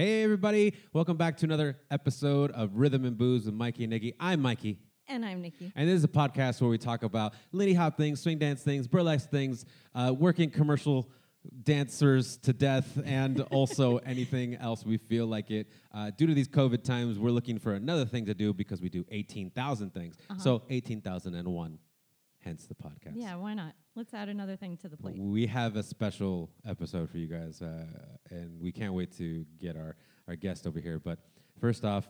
Hey, everybody. Welcome back to another episode of Rhythm and Booze with Mikey and Nikki. I'm Mikey. And I'm Nikki. And this is a podcast where we talk about Lindy Hop things, swing dance things, burlesque things, uh, working commercial dancers to death, and also anything else we feel like it. Uh, due to these COVID times, we're looking for another thing to do because we do 18,000 things. So 18,001, hence the podcast. Yeah, why not? Let's add another thing to the plate. We have a special episode for you guys, uh, and we can't wait to get our, our guest over here. But first off,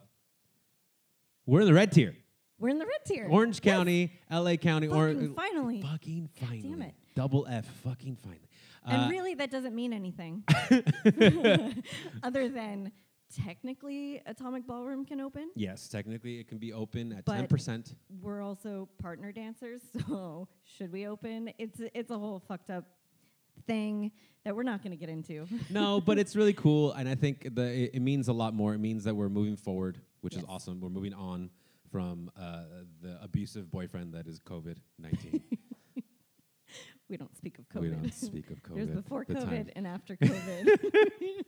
we're in the red tier. We're in the red tier. Orange County, LA County, Fucking finally. Fucking God finally. damn it. Double F, fucking finally. and Uh, really, that doesn't mean anything other than technically Atomic Ballroom can open. yes, technically it can be open at 10%. We're also partner dancers, so should we open? It's a, it's a whole fucked up thing that we're not going to get into. no, but it's really cool, and I think the it, it means a lot more. It means that we're moving forward, which is awesome. We're moving on from uh, the abusive boyfriend that is COVID 19. we don't speak of COVID. we don't speak of COVID. There's before the time. COVID and after COVID.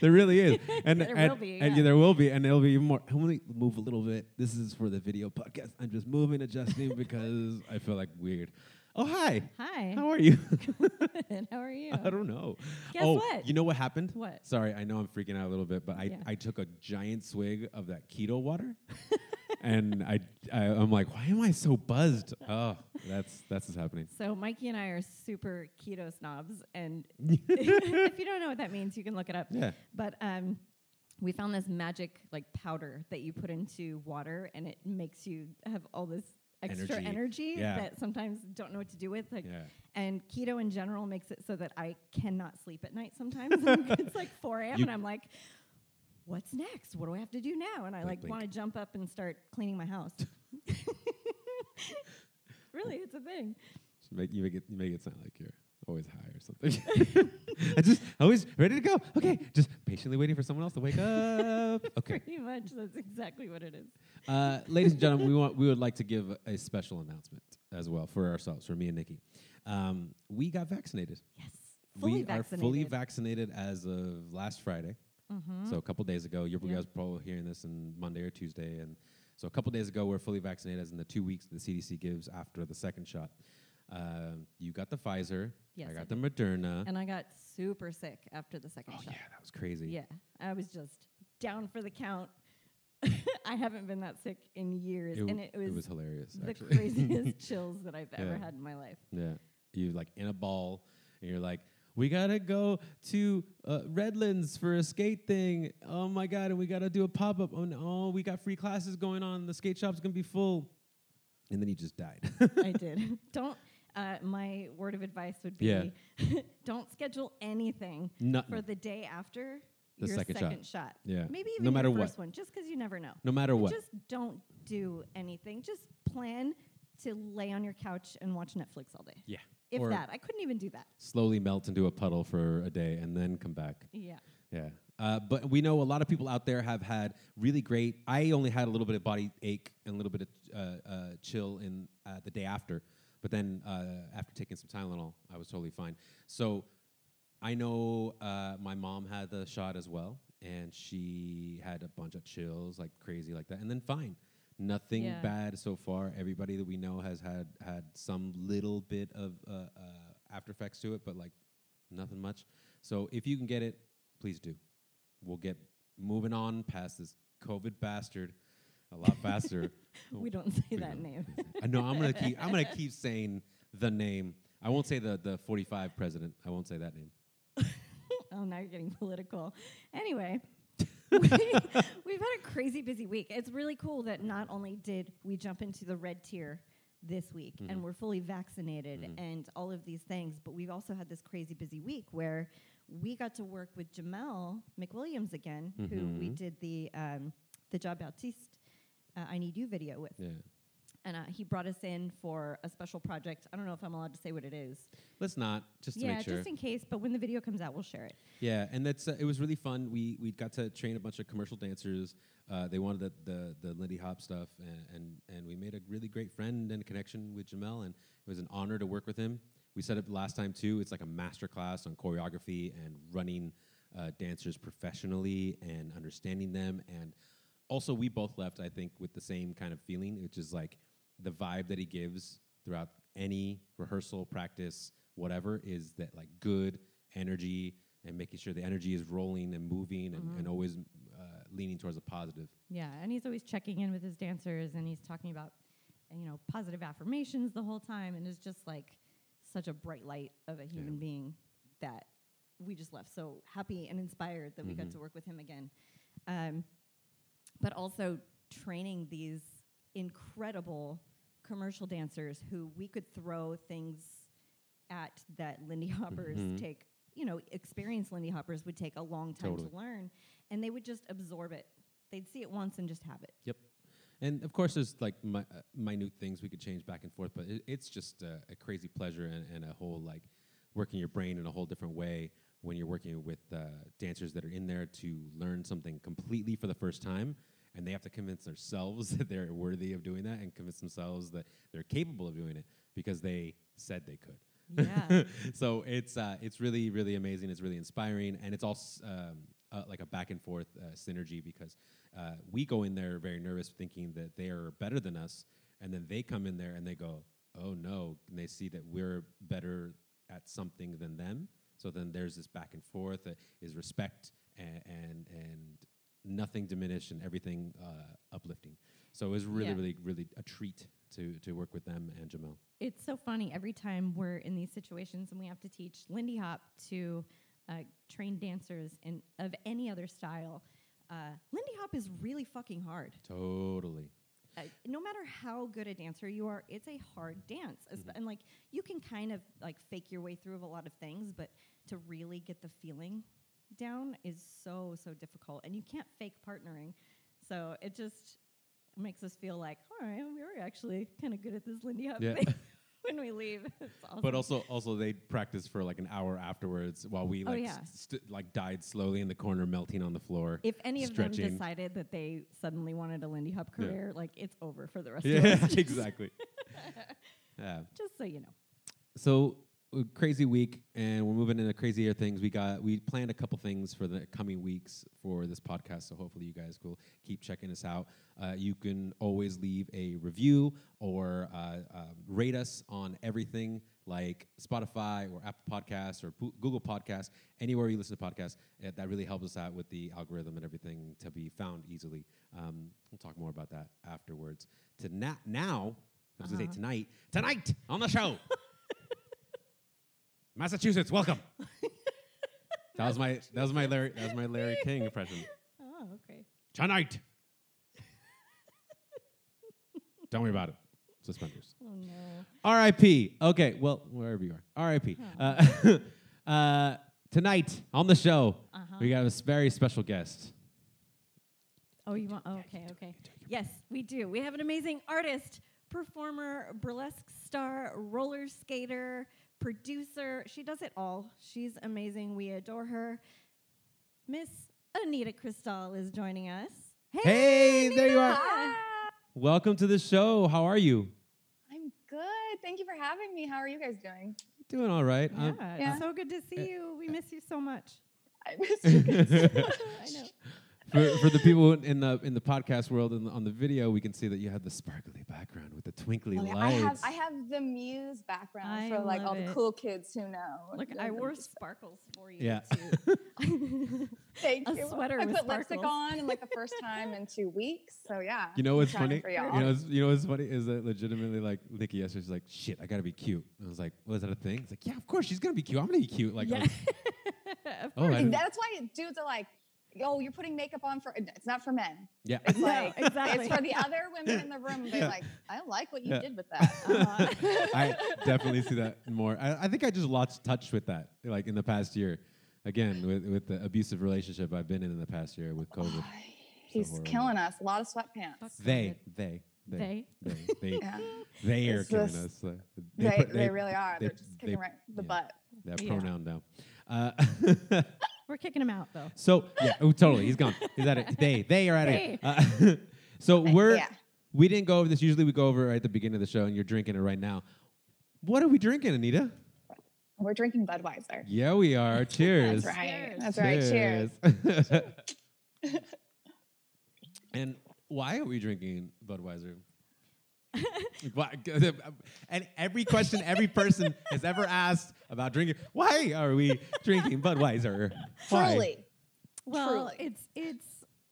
There really is, and There and, will be, and yeah. there will be, and it'll be even more. I'm gonna move a little bit. This is for the video podcast. I'm just moving, adjusting because I feel like weird. Oh hi, Hi. how are you? Good. How are you? I don't know. Guess oh, what? you know what happened? What? Sorry, I know I'm freaking out a little bit, but I, Yeah. I took a giant swig of that keto water, and I, I I'm like, why am I so buzzed? Oh, that's that's what's happening. So Mikey and I are super keto snobs, and if you don't know what that means, you can look it up. Yeah. But um, we found this magic like powder that you put into water, and it makes you have all this extra Energy. energy, Yeah. that sometimes don't know what to do with. Like, Yeah. and keto in general makes it so that I cannot sleep at night. Sometimes it's like 4 a.m. And I'm like. What's next? What do I have to do now? And I Blink, like want to jump up and start cleaning my house. really, it's a thing. Make, you make it you make it sound like you're always high or something. I just always ready to go. Okay, just patiently waiting for someone else to wake up. Okay, Pretty much, that's exactly what it is. uh, ladies and gentlemen, we want we would like to give a, special announcement as well for ourselves, for me and Nikki. Um, we got vaccinated. Yes, fully we vaccinated. are fully vaccinated as of last Friday. Mhm. So a couple days ago, you Yeah. guys probably hearing this on Monday or Tuesday, and so a couple days ago, we're fully vaccinated, as in the two weeks the CDC gives after the second shot. Um, you got the Pfizer. Yes, I I got the Moderna. and I got super sick after the second oh shot. yeah, that was crazy. Yeah, I was just down for the count. I haven't been that sick in years, It, and it was, hilarious. the actually. craziest chills that I've ever Yeah. had in my life. yeah, you're like in a ball, and you're like, we gotta go to uh, Redlands for a skate thing. Oh my god, and we gotta do a pop up. Oh no, we got free classes going on. The skate shop's gonna be full, and then he just died. I did. Don't. Uh, my word of advice would be: Yeah. don't schedule anything Nothing. for the day after The your second shot. shot. Yeah. Maybe even No matter your what. first one, just because you never know. no matter what. Just don't do anything. Just plan to lay on your couch and watch Netflix all day. yeah. If or that, I couldn't even do that. slowly melt into a puddle for a day and then come back. Yeah. Yeah. Uh, but we know a lot of people out there have had really great. I only had a little bit of body ache and a little bit of uh, uh, chill in uh, the day after, but then uh, after taking some Tylenol, I was totally fine. So I know uh, my mom had the shot as well, and she had a bunch of chills like crazy like that, and then fine. Nothing Yeah. bad so far. Everybody that we know has had had some little bit of uh, uh, after effects to it, but like nothing much. So if you can get it, please do. We'll get moving on past this COVID bastard a lot faster. We don't say We that don't. name. I know I'm gonna keep I'm gonna keep saying the name. I won't say the the 45 president. I won't say that name. oh, now you're getting political. Anyway, we, we've had a crazy busy week. It's really cool that not only did we jump into the red tier this week Mhm. and we're fully vaccinated Mhm. and all of these things, but we've also had this crazy busy week where we got to work with Jamel McWilliams again, who we Mhm. did the um, the Jon Batiste uh, I Need You video with. Yeah. And uh, he brought us in for a special project. I don't know if I'm allowed to say what it is. Let's not just to yeah, make sure. just in case. But when the video comes out, we'll share it. Yeah, and that's uh, it was really fun. We we got to train a bunch of commercial dancers. Uh, they wanted the, the the Lindy Hop stuff, and, and and we made a really great friend and connection with Jamel, and it was an honor to work with him. We set up last time too. It's like a master class on choreography and running uh, dancers professionally and understanding them. And also, we both left, I think, with the same kind of feeling, which is like the vibe that he gives throughout any rehearsal, practice, whatever, is that like good energy and making sure the energy is rolling and moving and, and always uh, leaning towards a positive. Yeah, and he's always checking in with his dancers and he's talking about you know positive affirmations the whole time and is just like such a bright light of a human Yeah. being that we just left so happy and inspired that we got Mhm. to work with him again. Um, but also training these incredible commercial dancers who we could throw things at that Lindy Hoppers Mhm. take, you know, experienced Lindy Hoppers would take a long time Totally. to learn, and they would just absorb it. They'd see it once and just have it. Yep. And of course, there's like mi- uh, minute things we could change back and forth, but it, it's just a, a crazy pleasure and, and a whole like working your brain in a whole different way when you're working with uh, dancers that are in there to learn something completely for the first time. And they have to convince themselves that they're worthy of doing that and convince themselves that they're capable of doing it because they said they could. Yeah. so it's uh, it's really really amazing. It's really inspiring, and it's all um, uh, like a back and forth uh, synergy because uh, we go in there very nervous, thinking that they are better than us, and then they come in there and they go, "Oh no!" and they see that we're better at something than them. So then there's this back and forth uh, is respect and and and nothing diminished and everything uh, uplifting. So it was really Yeah. really really a treat to to work with them and Jamel. it's so funny every time we're in these situations and we have to teach Lindy Hop to uh, train dancers in of any other style. Uh, Lindy Hop is really fucking hard. Totally. Uh, no matter how good a dancer you are, it's a hard dance, Mhm. and like you can kind of like fake your way through of a lot of things, but to really get the feeling down is so so difficult, and you can't fake partnering. So it just makes us feel like, all right, we were actually kind of good at this Lindy Hop Yeah. thing when we leave. It's awesome. But also, also they practice for like an hour afterwards while we Oh, like yeah. st- like died slowly in the corner, melting on the floor. if any of them stretching. decided that they suddenly wanted a Lindy Hop Yeah. career, like it's over for the rest yeah, of us. exactly. yeah. Just so you know. So crazy week, and we're moving into crazier things. We got we planned a couple things for the coming weeks for this podcast. So hopefully you guys will keep checking us out. Uh, you can always leave a review or uh, uh, rate us on everything like Spotify or Apple Podcasts or Google Podcasts, anywhere you listen to podcasts. Uh, that really helps us out with the algorithm and everything to be found easily. Um, we'll talk more about that afterwards. To na- now, I was gonna say Uh-huh. tonight. Tonight on the show. Massachusetts, welcome. that was my that was my Larry that was my Larry King impression. Oh, okay. Tonight. Don't worry about it. Suspenders. Oh no. R.I.P. Okay, well wherever you are. R.I.P. Uh, uh, tonight on the show Uh-huh. we got a very special guest. Oh, you want? Oh, okay, okay. Yes, we do. We have an amazing artist, performer, burlesque star, roller skater, producer. She does it all. She's amazing. We adore her. Miss Anita Cristal is joining us. Hey, there you are. Anita! Welcome to the show. How are you? I'm good. Thank you for having me. How are you guys doing? Doing all right. Yeah, Um, Yeah. so good to see you. We miss you so much. I miss you guys so much. I know. For, for the people in the in the podcast world and on the video, we can see that you have the sparkly background with the twinkly Oh, yeah, I lights. have I have the Muse background I for like all love the cool kids who know. Look, I wore sparkles for you Yeah. too. Thank a you. sweater I with put lipstick on and like the first time in two weeks. So yeah. You know what's funny? You know, what's, you know what's funny is that legitimately like Nikki yesterday, she's like, "Shit, I gotta be cute." And I was like, "Was that a thing?" It's like, "Yeah, of course she's gonna be cute. I'm gonna be cute." Like, yeah. like, oh, I course. didn't- That's why dudes are like, "Yo, you're putting makeup on for." It's not for men. yeah. It's No, exactly. it's for the other women in the room. They're Yeah. like, "I don't like what you Yeah. did with that." Uh-huh. I definitely see that more. I, I think I just lost touch with that, like in the past year. Again, with with the abusive relationship I've been in in the past year with COVID. He's horrible. killing us. A lot of sweatpants. They, they, they, They? they, they, Yeah. they are It's killing just- us. Uh, They, put- they, really are. they- They're just kicking they- right the yeah. butt. That Yeah. pronoun down. Uh, We're kicking him out though. so yeah, oh, totally. He's gone. He's at it. They, they are at They. it. Uh, so we're yeah. we didn't go over this. Usually we go over at the beginning of the show, and you're drinking it right now. What are we drinking, Anita? We're drinking Budweiser. Yeah, we are. Cheers. That's right. Cheers. That's right. Cheers. and why are we drinking Budweiser? And every question every person has ever asked about drinking, why are we drinking Budweiser? Why? Truly. Well, Truly. it's it's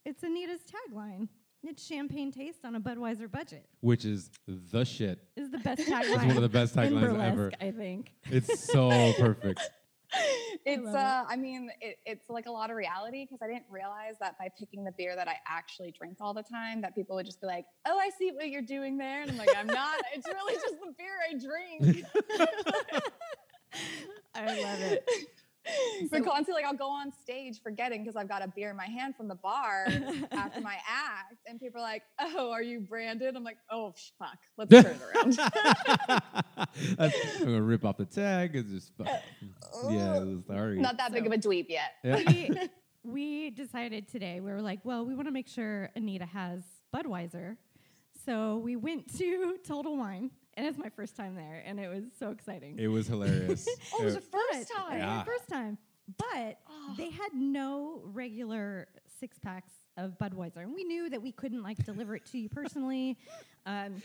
it's Anita's tagline. It's champagne taste on a Budweiser budget. Which is the shit. Is the best tagline. it's one of the best taglines ever. I think. It's so perfect. It's love it. uh I mean it, it's like a lot of reality because I didn't realize that by picking the beer that I actually drink all the time that people would just be like, "Oh, I see what you're doing there." And I'm like, "I'm not. It's really just the beer I drink." I love it. but constantly, like I'll go on stage forgetting because I've got a beer in my hand from the bar after my act, and people are like, "Oh, are you branded?" I'm like, "Oh, sh- fuck, let's turn it around." I'm gonna rip off the tag. It's just fu- uh, yeah. Sorry. Not that big of a dweeb yet. Yeah. we, we decided today, we were like, well, we want to make sure Anita has Budweiser. So we went to Total Wine, and it's my first time there, and it was so exciting. It was hilarious. Oh, it was the first time. it Yeah. first time. But Oh. they had no regular six packs of Budweiser. And we knew that we couldn't like deliver it to you personally. Um,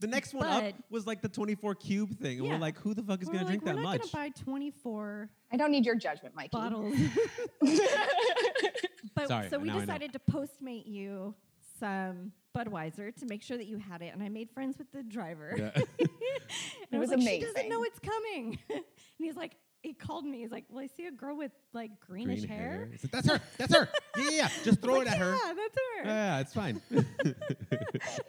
the next one up was like the 24 cube thing, and Yeah. we're like, who the fuck is we're gonna like, drink we're that not much? gonna buy 24 I don't need your judgment, Mikey. bottles. But Sorry, so we now I know. decided to postmate you some Budweiser to make sure that you had it, and I made friends with the driver. Yeah. And I It was like, She doesn't know it's coming. and he's like, he called me. He's like, well, I see a girl with like greenish Green hair. It's like, that's her. That's her. Yeah, yeah, yeah. Just throw Like, it at her. Yeah, that's her. Yeah, it's fine.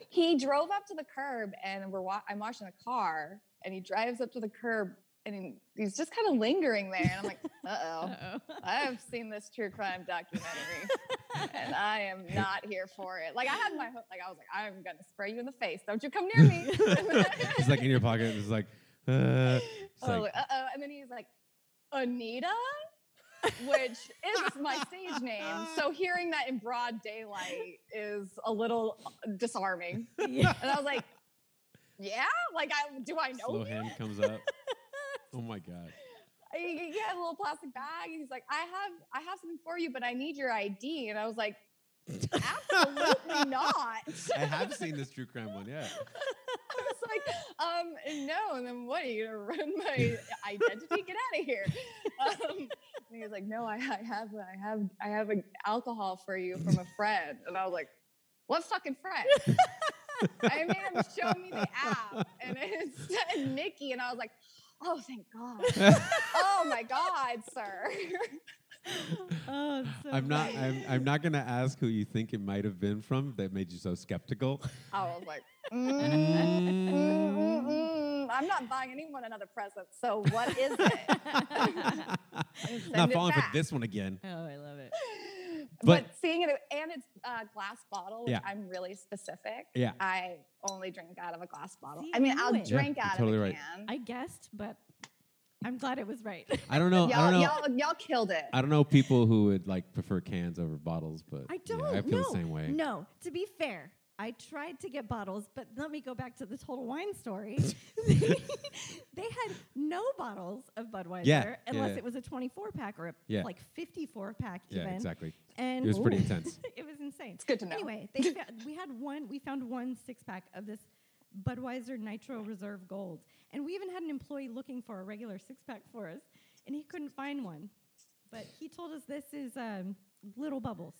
he drove up to the curb and we're wa- I'm watching the car and he drives up to the curb and he's just kind of lingering there and I'm like, uh-oh. Uh-oh. I have seen this true crime documentary and I am not here for it. Like I had my hook, like I was like, I'm gonna spray you in the face. Don't you come near me. it's like in your pocket. It's like, uh, it's I was like, like, uh-oh. And then he's like, Anita? Which is my stage name. So hearing that in broad daylight is a little disarming. Yeah. And I was like, yeah? Like, I do I know slow you? hand comes up. Oh my god. He had a little plastic bag. He's like, I have I have something for you, but I need your ID. And I was like, absolutely not. I have seen this true crime one. Yeah. I was like, um, no. And then what? Are you gonna run my identity? Get out of here. Um, and he was like, no, I, I have, I have, I have a alcohol for you from a friend. And I was like, what fucking friend? I made him show me the app, and it said Nikki, and I was like, oh, thank God. oh my God, sir. Oh, so I'm not. I'm. I'm not gonna ask who you think it might have been from that made you so skeptical. I was like, mm, mm, mm, mm. I'm not buying anyone another present. So what is it? Not it falling for this one again. Oh, I love it. But, But- seeing it, and it's a glass bottle, which Yeah. I'm really specific. Yeah. I only drink out of a glass bottle. See, I mean, I I'll it. Drink you're out totally of a right. can. I guessed, but I'm glad it was right. I don't know. Y'all, don't know. y'all, y'all killed it. I don't know people who would like prefer cans over bottles, but I don't. I feel no, the same way. No, to be fair, I tried to get bottles, but let me go back to the Total Wine story. they had no bottles of Budweiser Yeah, unless yeah. it was a 24 pack or a Yeah. like 54 pack Yeah, exactly. And It was pretty intense. it was insane. It's good to know. Anyway, they fa- we had one. We found one six pack of this Budweiser Nitro Reserve Gold, and we even had an employee looking for a regular six pack for us, and he couldn't find one. But he told us this is um, Little Bubbles,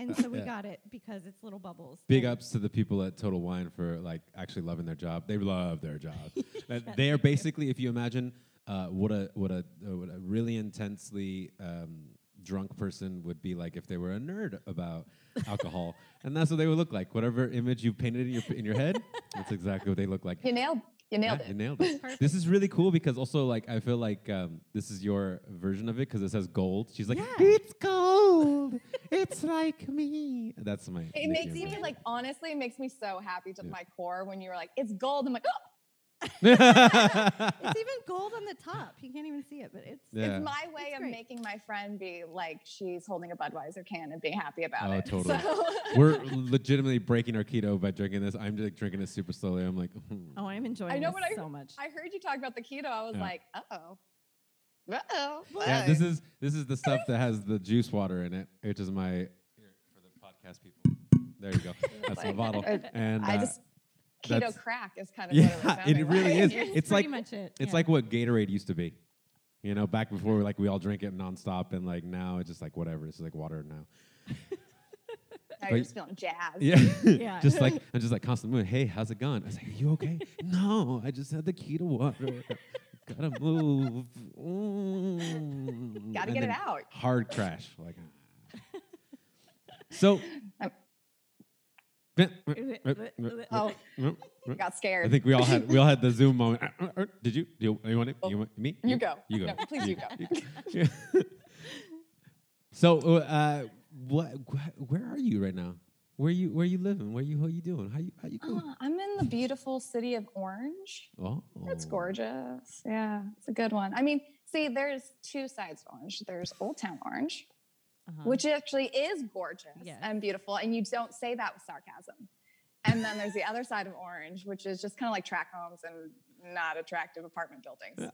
and so we Yeah. got it because it's Little Bubbles. Big ups to the people at Total Wine for like actually loving their job. They love their job. Uh, they are basically, if you imagine uh, what a what a uh, what a really intensely um, drunk person would be like if they were a nerd about alcohol, and that's what they would look like. Whatever image you painted in your in your head, that's exactly what they look like. You nailed, you nailed Yeah, it. You nailed it. This is really cool because also like I feel like um, this is your version of it because it says gold. She's like, Yeah. it's gold. it's like me. That's my. It makes me like honestly, it makes me so happy to Yeah. my core when you were like, "It's gold." I'm like, oh, It's even gold on the top. You can't even see it, but it's Yeah. it's my way It's of great. making my friend be like she's holding a Budweiser can and being happy about Oh, it. totally. So- We're legitimately breaking our keto by drinking this. I'm just drinking it super slowly. I'm like, hmm. oh, I'm enjoying I know this when I- so much. I heard you talk about the keto. I was Yeah. like, uh oh. Uh-oh. Yeah, this is this is the stuff that has the juice water in it, which is my here for the podcast people. There you go. That's my bottle. Uh, And I uh, just keto that's- crack is kind of what it, yeah, it really like. is. It's It's like much it. it's yeah. like what Gatorade used to be. You know, back before like we all drink it nonstop, and like now it's just like whatever. It's like water now. Now But- you're just feeling jazzed. Yeah, Yeah. just like I'm just like constantly moving. Hey, how's it going? I was like, Are you okay? no, I just had the keto water. Gotta move. Mm. Gotta And get it out. Hard crash. Like. ah. so. Um, Oh, I got I think we all had we all had the Zoom moment. Did you? Do you, you want it? You want me? you go. You go. No, please you go. So, uh, what? Where are you right now? Where you? Where you living? Where you? How you doing? How you? How you doing? Oh, I'm in the beautiful city of Orange. Oh, It's gorgeous. Yeah, it's a good one. I mean, see, there's two sides to Orange. There's Old Town Orange, Uh-huh. which actually is gorgeous Yes. and beautiful, and you don't say that with sarcasm. And then there's the other side of Orange, which is just kind of like track homes and not attractive apartment buildings.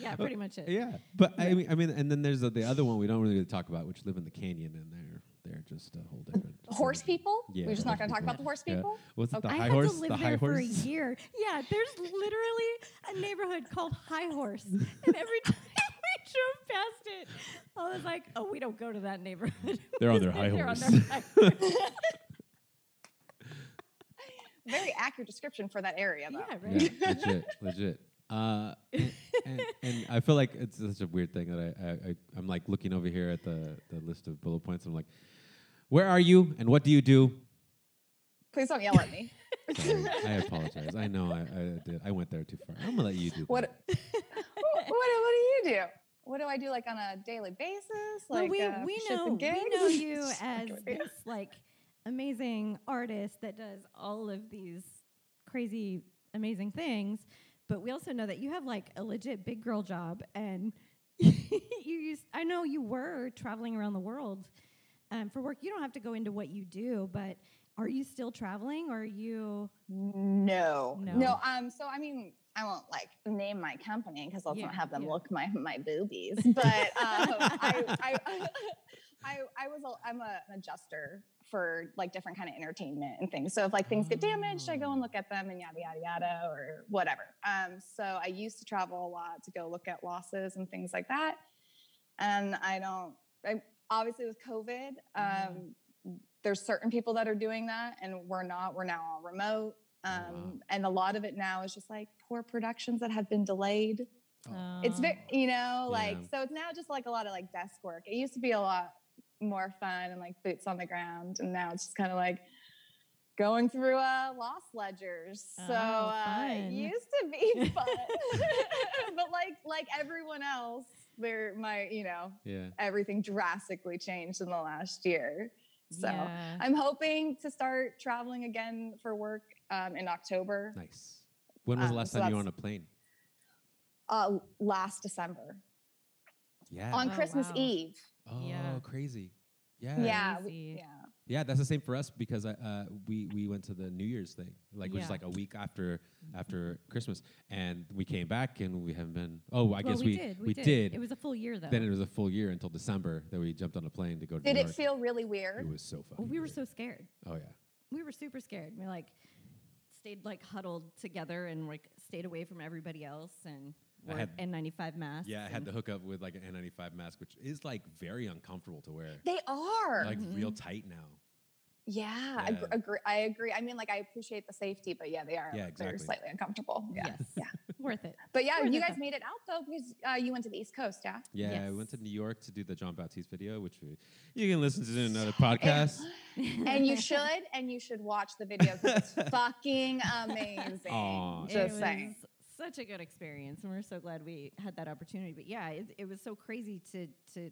yeah, pretty much it. Yeah, but I mean, I mean, and then there's the, the other one we don't really talk about, which live in the canyon, and they're they're just a whole different. Horse sort people? Yeah, We're just not going to talk about the horse Yeah. people? What's it? The Okay. I high had horse. to live the there high for a horse. year. Yeah, there's literally a neighborhood called High Horse, and every time we drove past it, I was like, "Oh, we don't go to that neighborhood." They're on their They're high on horse. their high. Very accurate description for that area, though. yeah, right. Yeah, legit, legit. Uh, and, and, and I feel like it's such a weird thing that I, I, I I'm like looking over here at the the list of bullet points. I'm like, where are you and what do you do? Please don't yell at me. Sorry, I apologize. I know I, I did. I went there too far. I'm gonna let you do What, that. what, what do you do? What do I do like on a daily basis? well, Like we uh, we know we know you as fucking with you. this like amazing artist that does all of these crazy amazing things, but we also know that you have like a legit big girl job and you used I know you were traveling around the world um, for work. You don't have to go into what you do, but are you still traveling or are you No, No. no. Um. So I mean, I won't like name my company because I'll Yeah, not have them yeah. look my my boobies. But um, I, I, I, I was a, I'm a, an adjuster for like different kind of entertainment and things. So if like things get damaged, I go and look at them and yada yada yada or whatever. Um. So I used to travel a lot to go look at losses and things like that. And I don't. I obviously with COVID. Um. There's certain people that are doing that, and we're not. We're now all remote. Um, wow. And a lot of it now is just like poor productions that have been delayed. It's Um, very, you know, like, Yeah. so it's now just like a lot of like desk work. It used to be a lot more fun and like boots on the ground. And now it's just kind of like going through uh, loss ledgers. So Oh, uh, it used to be fun. but like, like everyone else, there, my, you know, Yeah. everything drastically changed in the last year. So yeah. I'm hoping to start traveling again for work um, in October. Nice. When was the Um, last so time you were on a plane? Uh, last December Yeah. on Oh, Christmas wow. Eve. oh, yeah. crazy. Yeah. Yeah, we, yeah. Yeah, that's the same for us because uh, we we went to the New Year's thing, like which is like a week after after Christmas, and we came back and we haven't been. Oh, I Well, guess we, we did. we did. did. It was a full year though. then it was a full year until December that we jumped on a plane to go to Did New it York. feel really weird? It was so fucking. well, we were weird. so scared. Oh yeah. We were super scared. We were like stayed like huddled together and like stayed away from everybody else and I wore had- N95 masks. Yeah, I had and- to hook up with like an N95 mask, which is like very uncomfortable to wear. They are. Like Mhm. real tight now. yeah, I Yeah. gr- agree. I agree. I mean, like, I appreciate the safety, but yeah, they are. Yeah, They're exactly. slightly uncomfortable. Yeah. Yes. Yeah. Worth it. But yeah, Worth you guys though. made it out though because uh, you went to the East Coast, yeah. Yeah, I went to New York to do the Jon Batiste video, which we, you can listen to in another podcast. and you should, and you should watch the video because it's fucking amazing. Aw. Just it was saying. such a good experience, and we're so glad we had that opportunity. But yeah, it, it was so crazy to to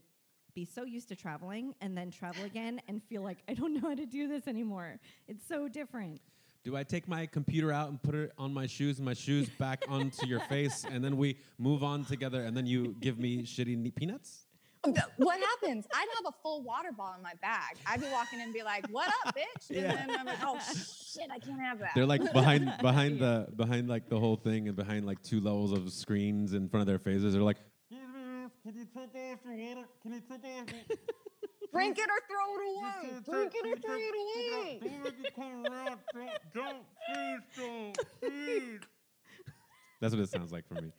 be so used to traveling and then travel again and feel like I don't know how to do this anymore. It's so different. Do I take my computer out and put it on my shoes and my shoes back onto your face and then we move on together and then you give me shitty ne- peanuts? Um, what happens? I'd have a full water bottle in my bag. I'd be walking in and be like, "What up, bitch?" And Yeah. then I'm like, "Oh shit, I can't have that." They're like behind behind the behind like the whole thing and behind like two levels of screens in front of their faces. They're like, Can you take that extra water? Can you take that extra? Drink it or throw it away. Drink it or throw it away. Don't let it come around. Don't, don't, please don't, please. That's what it sounds like for me.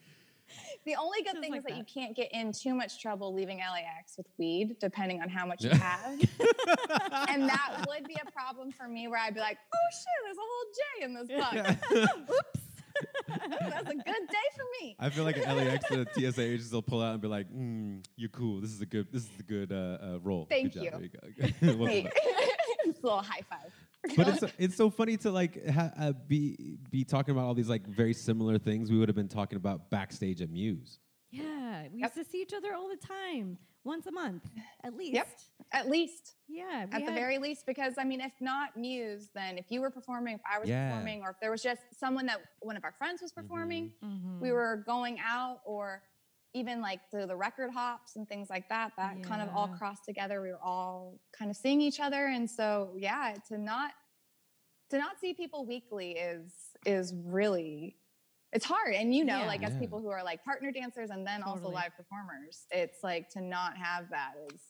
The only good Just thing like is that, you can't get in too much trouble leaving LAX with weed, depending on how much you have. and that would be a problem for me where I'd be like, oh shit, there's a whole J in this box. Oops. That's a good day for me. I feel like at LAX, the TSA agents will pull out and be like, mm, "You're cool. This is a good. This is a good uh, uh, role. Thank good you. Job. There you go. Welcome Hey, back. it's a little high five. but it's it's so funny to like ha- uh, be be talking about all these like very similar things we would have been talking about backstage at Muse. Yeah, we Yep. used to see each other all the time, once a month at least. Yep. At least, Yeah. we at the very least, because I mean, if not Muse, then if you were performing, if I was Yeah. performing, or if there was just someone that one of our friends was performing, Mhm. we were going out or even like the, the record hops and things like that that kind of all Yeah. crossed together we were all kind of seeing each other and so yeah to not to not see people weekly is is really it's hard and you know Yeah. like as Yeah. people who are like partner dancers and then also live performers it's like to not have that is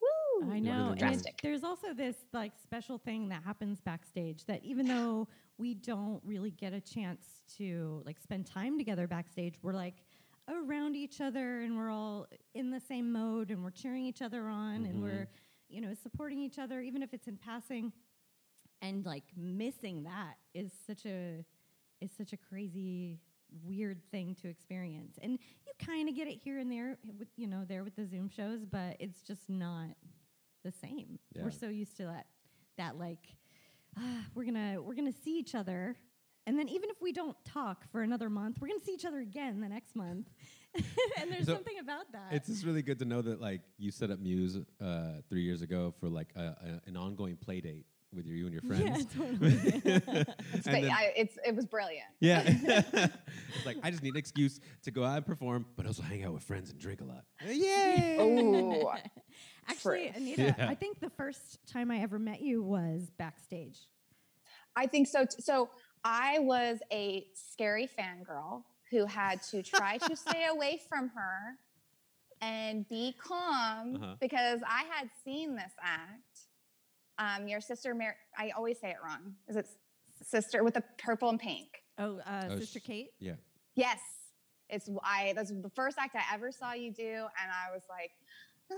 woo I know. And it- there's also this like special thing that happens backstage that even though we don't really get a chance to like spend time together backstage, we're like around each other and we're all in the same mode and we're cheering each other on and Mhm. we're, you know, supporting each other even if it's in passing. And like missing that is such a is such a crazy weird thing to experience. And you kind of get it here and there with you know there with the Zoom shows, but it's just not the same. Yeah. We're so used to that that like ah, we're gonna we're gonna see each other, and then even if we don't talk for another month, we're gonna see each other again the next month. and there's So something about that. It's just really good to know that like you set up Muse uh, three years ago for like a, a, an ongoing play date with your, you and your Yeah, friends. totally. it's, And then- I, it's it was brilliant yeah. it's like I just need an excuse to go out and perform, but also hang out with friends and drink a lot. Yay! oh Actually, True. Anita, Yeah. I think the first time I ever met you was backstage. I think so. t- So I was a scary fangirl who had to try to stay away from her and be calm Uh-huh. because I had seen this act. Um, your sister, Mar- I always say it wrong. Is it sister with the purple and pink? Oh, uh, Oh, Sister sh- Kate. Yeah. Yes, it's I. That's the first act I ever saw you do, and I was like. "Ah."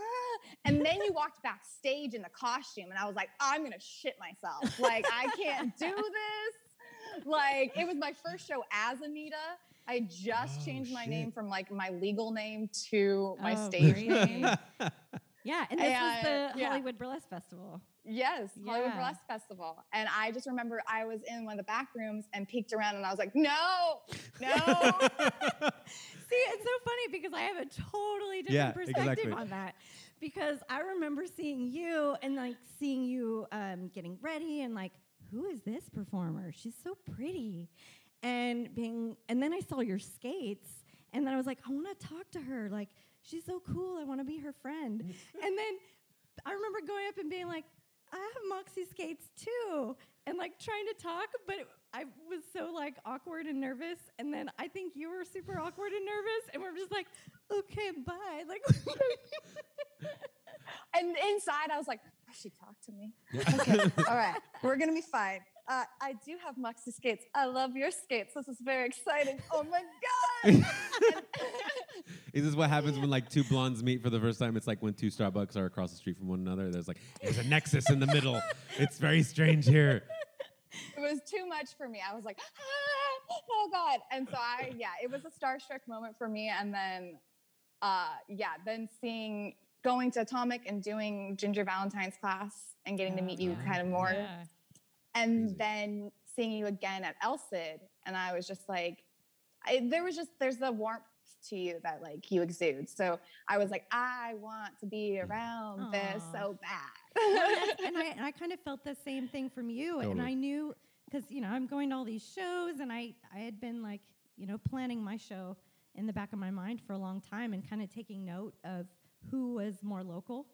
And then you walked backstage in the costume, and I was like, I'm gonna shit myself. Like, I can't do this. Like, it was my first show as Anita. I just Oh, changed my shit. name from like my legal name to my Oh, stage great. name. Yeah, and this was And, the yeah. Hollywood Burlesque Festival. Yes, Hollywood Yeah. Burlesque Festival. And I just remember I was in one of the back rooms and peeked around, and I was like, no, no. See, it's so funny because I have a totally different Yeah, perspective exactly. on that. Because I remember seeing you and like seeing you um, getting ready and like, who is this performer? She's so pretty, and being, and then I saw your skates, and then I was like, I want to talk to her. Like, she's so cool. I want to be her friend. and then I remember going up and being like, I have Moxi skates too, and like trying to talk, but it- I was so like awkward and nervous. And then I think you were super awkward and nervous, and we're just like, okay, bye. Like, And inside, I was like, she talked to me. Yeah. Okay, all right, we're gonna be fine. Uh, I do have Moxi skates. I love your skates. This is very exciting. Oh my god! Is this what happens when like two blondes meet for the first time? It's like when two Starbucks are across the street from one another. There's like there's a nexus in the middle. It's very strange here. it was too much for me. I was like, ah, oh god! And so I, yeah, it was a starstruck moment for me. And then, uh, yeah, then seeing going to Atomic and doing Ginger Valentine's class and getting to meet you yeah. kind of more. Yeah. And Crazy. then seeing you again at El Cid, and I was just like, I, there was just there's the warmth to you that like you exude. So I was like, I want to be around this so bad. and I and I kind of felt the same thing from you, and I knew because you know I'm going to all these shows, and I I had been like you know planning my show in the back of my mind for a long time, and kind of taking note of who was more local,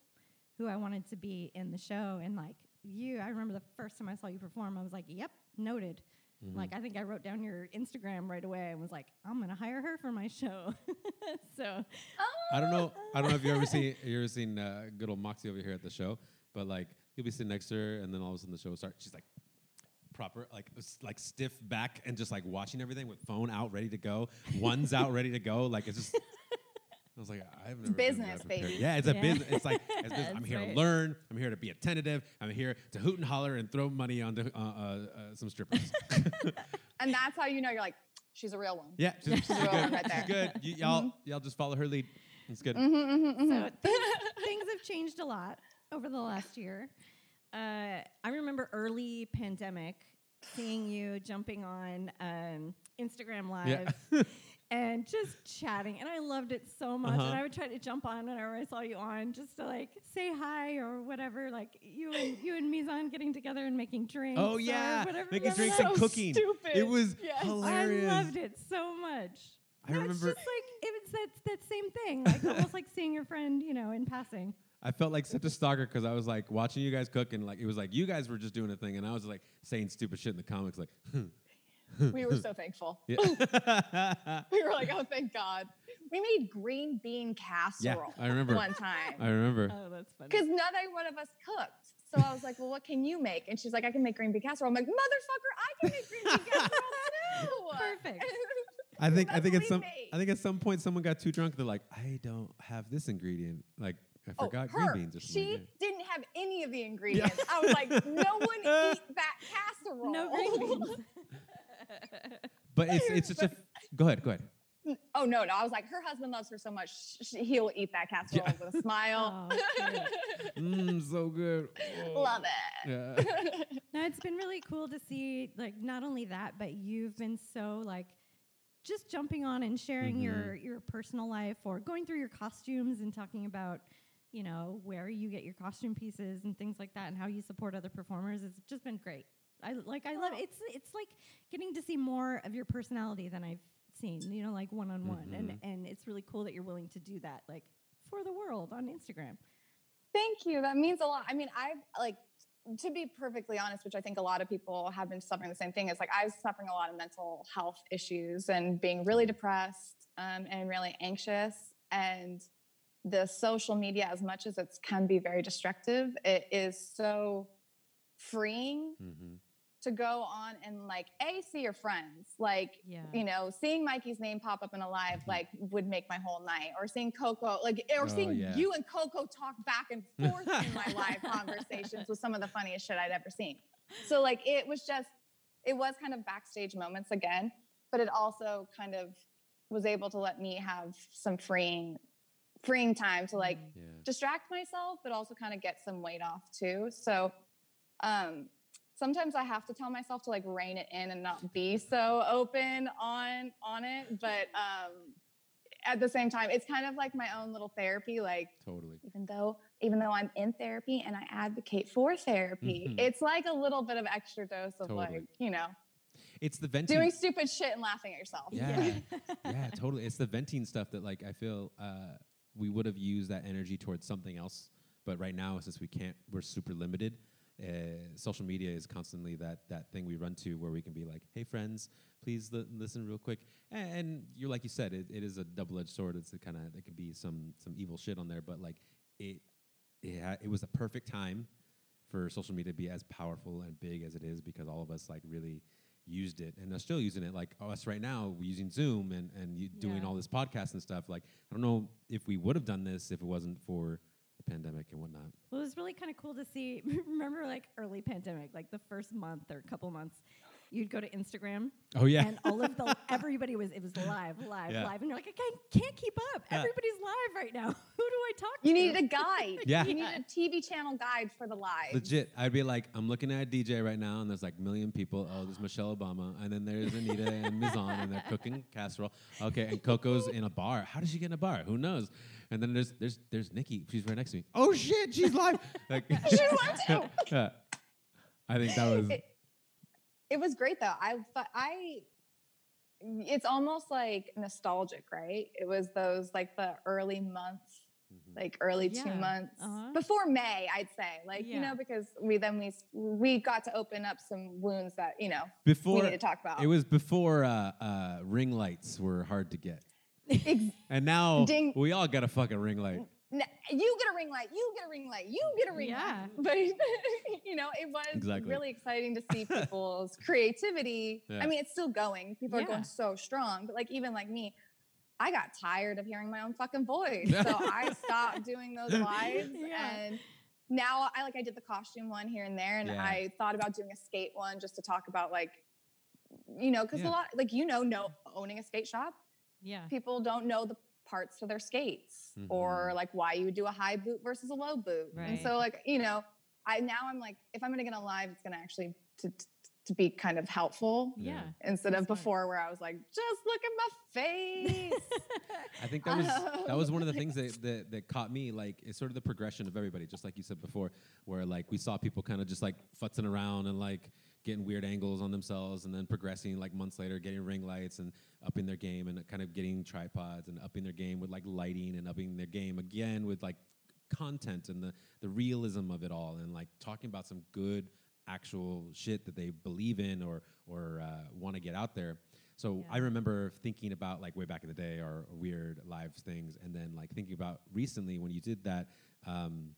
who I wanted to be in the show, and like you, I remember the first time I saw you perform, I was like, yep, noted. Mhm. Like I think I wrote down your Instagram right away and was like, I'm gonna hire her for my show. so I don't know. I don't know if you ever seen you ever seen uh, good old Moxie over here at the show, but like you'll be sitting next to her, and then all of a sudden the show starts. She's like proper, like like stiff back, and just like watching everything with phone out, ready to go. One's out, ready to go. Like it's just. I was like, I've never been business, baby. Yeah, it's a Yeah. business. It's like it's business. I'm here right. to learn. I'm here to be attentive. I'm here to hoot and holler and throw money onto uh, uh, uh, some strippers. And that's how you know you're like, she's a real one. yeah, she's, she's a real one good. right She's good. You, y'all, y'all just follow her lead. It's good. Mm-hmm, mm-hmm, so things, things have changed a lot over the last year. Uh, I remember early pandemic seeing you jumping on um, Instagram Live Yeah. and just chatting, and I loved it so much. Uh-huh. And I would try to jump on whenever I saw you on, just to like say hi or whatever. Like you and you and Mizan getting together and making drinks. Oh yeah, whatever. making drinks that? and So cooking. stupid. It was Yes. hilarious. I loved it so much. I No, remember- It's just like it was that that same thing, like almost like seeing your friend, you know, in passing. I felt like such a stalker because I was like watching you guys cook and like it was like you guys were just doing a thing and I was like saying stupid shit in the comics like, we were so thankful. yeah. We were like, oh, thank God. We made green bean casserole Yeah, I remember. one time. I remember. Oh, that's funny. Because neither one of us cooked. So I was like, well, what can you make? And she's like, I can make green bean casserole. I'm like, motherfucker, I can make green bean casserole too. Perfect. I think I think what at some made. I think at some point someone got too drunk. They're like, I don't have this ingredient. Like I Oh, forgot her. green beans or something. She like didn't have any of the ingredients. I was like, no one eat that casserole. No green beans. But it's it's such a. Go ahead. Go ahead. oh no, no. I was like, her husband loves her so much, sh- sh- he'll eat that casserole Yeah. with a smile. Oh, cute. Mmm, so good. Oh. Love it. Yeah. no, it's been really cool to see, like, not only that, but you've been so like just jumping on and sharing your Mm-hmm. your personal life or going through your costumes and talking about you know where you get your costume pieces and things like that and how you support other performers it's just been great i like i love Oh. it's it's like getting to see more of your personality than i've seen you know like one on one and Mhm. and it's really cool that you're willing to do that like for the world on instagram Thank you. That means a lot. I mean, I've like to be perfectly honest, which I think a lot of people have been suffering the same thing. Is like I was suffering a lot of mental health issues and being really depressed um, and really anxious. And the social media, as much as it can be very destructive, it is so freeing hmm to go on and like a see your friends like yeah you know seeing mikey's name pop up in a live like would make my whole night or seeing coco like or Oh, seeing yeah. you and coco talk back and forth in my live conversations was some of the funniest shit i'd ever seen so like it was just it was kind of backstage moments again but it also kind of was able to let me have some freeing freeing time to like Yeah. distract myself, but also kind of get some weight off too. So um, sometimes I have to tell myself to like rein it in and not be so open on on it. But um, at the same time, it's kind of like my own little therapy. Like Totally. even though even though I'm in therapy and I advocate for therapy, Mhm. it's like a little bit of extra dose of Totally. like you know It's the venting. doing stupid shit and laughing at yourself. Yeah. yeah, totally. It's the venting stuff that like I feel uh, we would have used that energy towards something else, but right now since we can't, we're super limited. Uh, social media is constantly that that thing we run to where we can be like, "Hey friends, please li- listen real quick." And, and you're like you said, it, it is a double edged sword. It's kind of there could be some some evil shit on there, but like it, yeah, it was a perfect time for social media to be as powerful and big as it is because all of us like really used it and are still using it. Like us right now, we're using Zoom and and you doing Yeah. all this podcast and stuff. Like I don't know if we would have done this if it wasn't for the pandemic and whatnot. Well, it was really kind of cool to see. Remember, like early pandemic, like the first month or a couple months, you'd go to Instagram Oh yeah, and all of the everybody was it was live, live, Yeah. live, and you're like, I can't, can't keep up. Yeah. Everybody's live right now. Who do I talk to? You to? needed a guide. Yeah. You needed a TV channel guide for the live. legit. I'd be like, I'm looking at a DJ right now, and there's like a million people. Oh, there's Michelle Obama, and then there's Anita and Mizan, and they're cooking casserole. Okay, and Coco's in a bar. How did she get in a bar? Who knows? And then there's there's there's Nikki. She's right next to me. Oh shit, she's live. like, She's live too. Yeah. I think that was It- it was great though. I but I it's almost like nostalgic, right? It was those like the early months like early two months Uh-huh. before May, I'd say. Like you know, because we then we we got to open up some wounds that you know Before we need to talk about. it was before uh, uh, ring lights were hard to get, Ex- and now Ding. we all got a fucking ring light. You get a ring light, you get a ring light, you get a ring Yeah. light. But you know, it was Exactly. really exciting to see people's creativity. Yeah. I mean, it's still going. People are going so strong. But like even like me, I got tired of hearing my own fucking voice. so I stopped doing those lives Yeah. and now I like I did the costume one here and there and Yeah. I thought about doing a skate one just to talk about like you know, because Yeah. a lot like you know, no owning a skate shop, Yeah. people don't know the parts to their skates or Mhm. like why you would do a high boot versus a low boot. And so like, you know, I now I'm like, if I'm gonna get on live, it's gonna actually to, to, to be kind of helpful Yeah. Yeah. instead of That's smart. before where I was like, just look at my face. I think that was that was one of the Um, things that, that that caught me. Like it's sort of the progression of everybody, just like you said before, where like we saw people kind of just like futzing around and like getting weird angles on themselves, and then progressing like months later, getting ring lights and upping their game, and kind of getting tripods and upping their game with like lighting and upping their game again with like content and the the realism of it all, and like talking about some good actual shit that they believe in or or uh, want to get out there. So I remember thinking about like way back in the day our weird live things, and then like thinking about recently when you did that, um,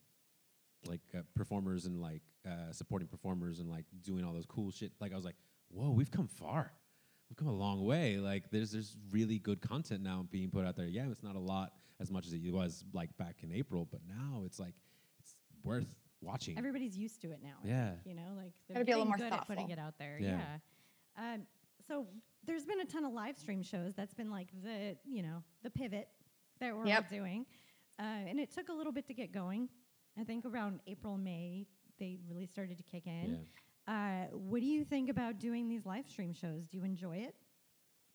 like uh, performers and like uh, supporting performers and like doing all those cool shit. Like I was like, whoa, we've come far. We've come a long way. Like there's there's really good content now being put out there. Yeah, it's not a lot as much as it was like back in April, but now it's like it's worth watching. Everybody's used to it now. Yeah. think, you know, like they're Gotta be a little more good at putting it out there. Yeah. Yeah. Um, so there's been a ton of live stream shows. That's been like the you know the pivot that we're Yep. all doing, uh, and it took a little bit to get going. I think around April May they really started to kick in. Uh, what do you think about doing these live stream shows? Do you enjoy it?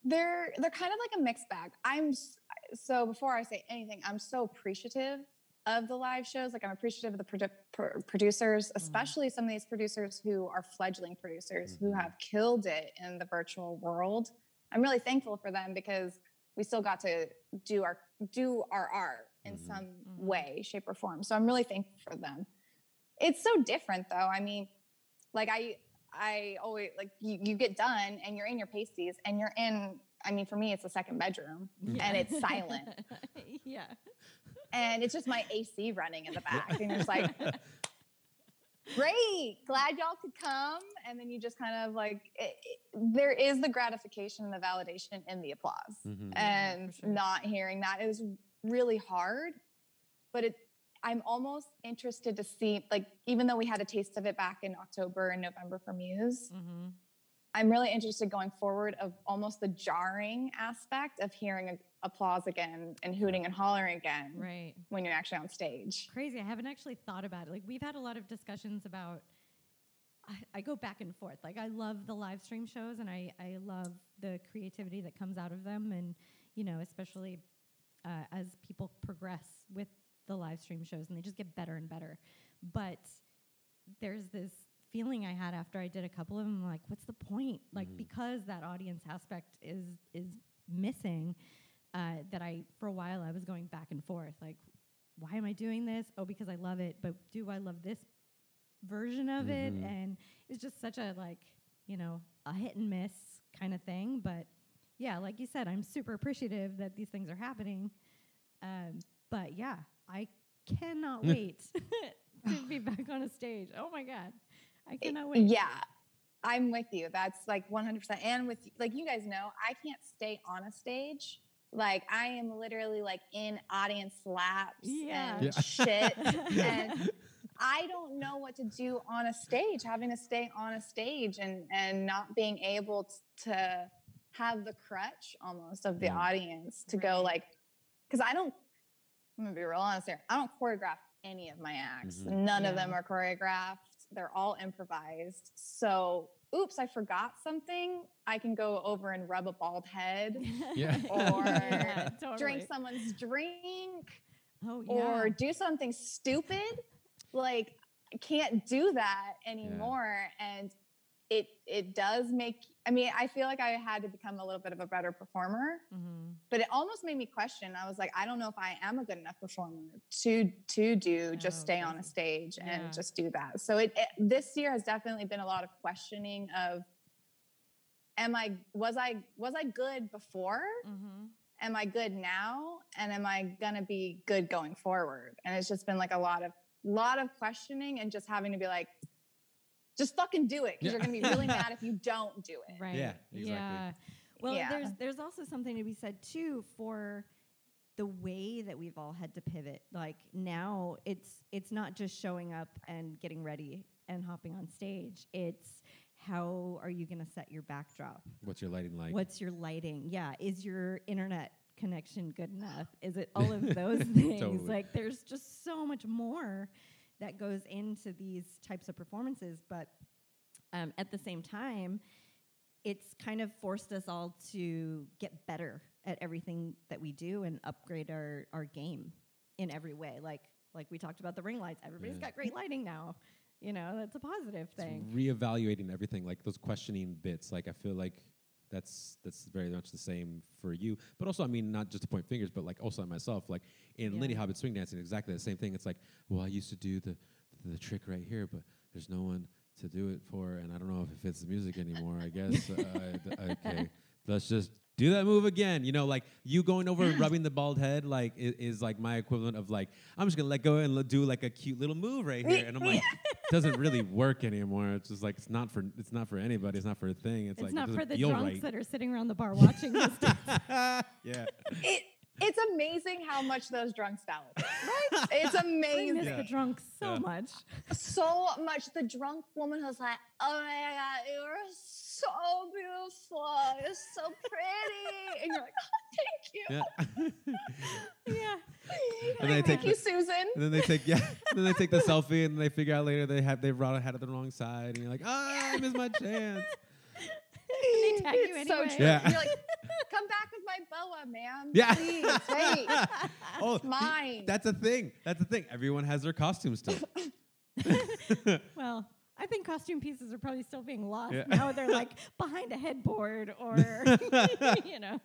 they're they're kind of like a mixed bag. I'm so before I say anything, I'm so appreciative of the live shows. Like I'm appreciative of the produ- pro- producers, especially some of these producers who are fledgling producers who Mhm. have killed it in the virtual world. I'm really thankful for them because we still got to do our do our art in Mhm. some Mhm. way, shape, or form. So I'm really thankful for them. It's so different though. I mean, like I I always like you, you get done and you're in your pasties and you're in I mean for me it's the second bedroom and it's silent yeah. and it's just my AC running in the back and you're like great glad y'all could come and then you just kind of like it, it- there is the gratification and the validation in the applause Mhm. And for sure. not hearing that is really hard but it i'm almost interested to see like even though we had a taste of it back in october and november for muse hmm i'm really interested going forward of almost the jarring aspect of hearing a, applause again and hooting and hollering again Right. when you're actually on stage crazy. I haven't actually thought about it. Like we've had a lot of discussions about. I, I go back and forth. Like I love the live stream shows, and I I love the creativity that comes out of them, and you know, especially uh, as people progress with the live stream shows, and they just get better and better. But there's this feeling I had after I did a couple of them. Like, what's the point? Like Mhm. because that audience aspect is is missing. Uh, that I for a while I was going back and forth. Like, why am I doing this? Oh, because I love it. But do I love this version of it? Mhm. And it's just such a like, you know, a hit and miss kind of thing. But yeah, like you said, I'm super appreciative that these things are happening. Um, but yeah, I cannot wait to be back on a stage. Oh my god, I cannot wait. yeah i'm with you that's like 100% and with like you guys know i can't stay on a stage like i am literally like in audience laps Yeah. and Yeah. shit and I don't know what to do on a stage, having to stay on a stage and and not being able to have the crutch almost of the Yeah. audience to go like because I don't I'm gonna be real honest here. I don't choreograph any of my acts. Mhm. None of them are choreographed. They're all improvised. So oops, I forgot something. I can go over and rub a bald head, Yeah. Or Yeah, totally. drink someone's drink, Oh yeah. or do something stupid like I can't do that anymore and it it does make. I mean, I feel like I had to become a little bit of a better performer, Mm-hmm. but it almost made me question. I was like, I don't know if I am a good enough performer to to do just Oh, stay on a stage Yeah. and just do that. So it, it this year has definitely been a lot of questioning of. Am I was I was I good before? Mm-hmm. am I good now? And am I gonna be good going forward? And it's just been like a lot of lot of questioning and just having to be like, just fucking do it because Yeah. you're gonna be really mad if you don't do it. Right. Yeah, exactly. Yeah. Well, Yeah. there's there's also something to be said too for the way that we've all had to pivot. Like now it's it's not just showing up and getting ready and hopping on stage. It's how are you going to set your backdrop? What's your lighting like? What's your lighting? Yeah, is your internet connection good enough? Is it all of those things? Totally. Like there's just so much more that goes into these types of performances, but um, at the same time, it's kind of forced us all to get better at everything that we do and upgrade our, our game in every way. Like like we talked about the ring lights. Everybody's Yeah. got great lighting now. You know, that's a positive It's thing. reevaluating everything, like those questioning bits. Like I feel like that's that's very much the same for you. But also, I mean, not just to point fingers, but like also myself. Like in Yeah. Lindy Hobbit swing dancing, exactly the same thing. It's like, well, I used to do the the trick right here, but there's no one to do it for, and I don't know if it fits the music anymore. I guess. uh, okay, let's just do that move again. You know, like you going over and rubbing the bald head, like i- is like my equivalent of like I'm just gonna let go and l- do like a cute little move right here, and I'm like, it doesn't really work anymore. It's just like it's not for it's not for anybody. It's not for a thing. It's, It's, like not it for the drunks right. that are sitting around the bar watching this. yeah, It it's amazing how much those drunks validate. Right? It's I amazing. miss Yeah. the drunks so Yeah. much. so much. The drunk woman who's like, "Oh my god, you are so beautiful. You're so pretty," and you're like, "Oh, thank you, yeah. Yeah. And they thank take you, the- Susan." and then they take yeah, then they take the selfie, and they figure out later they have they brought had it the wrong side, and you're like, ah, I missed my chance. they tag you it's so anyway. true. Yeah. You're like, "Come back with my boa, ma'am. Yeah. please, wait, oh, it's mine." that's a thing. That's a thing. Everyone has their costumes still. Well, I think costume pieces are probably still being lost. Yeah. Now they're like behind a headboard or, you know.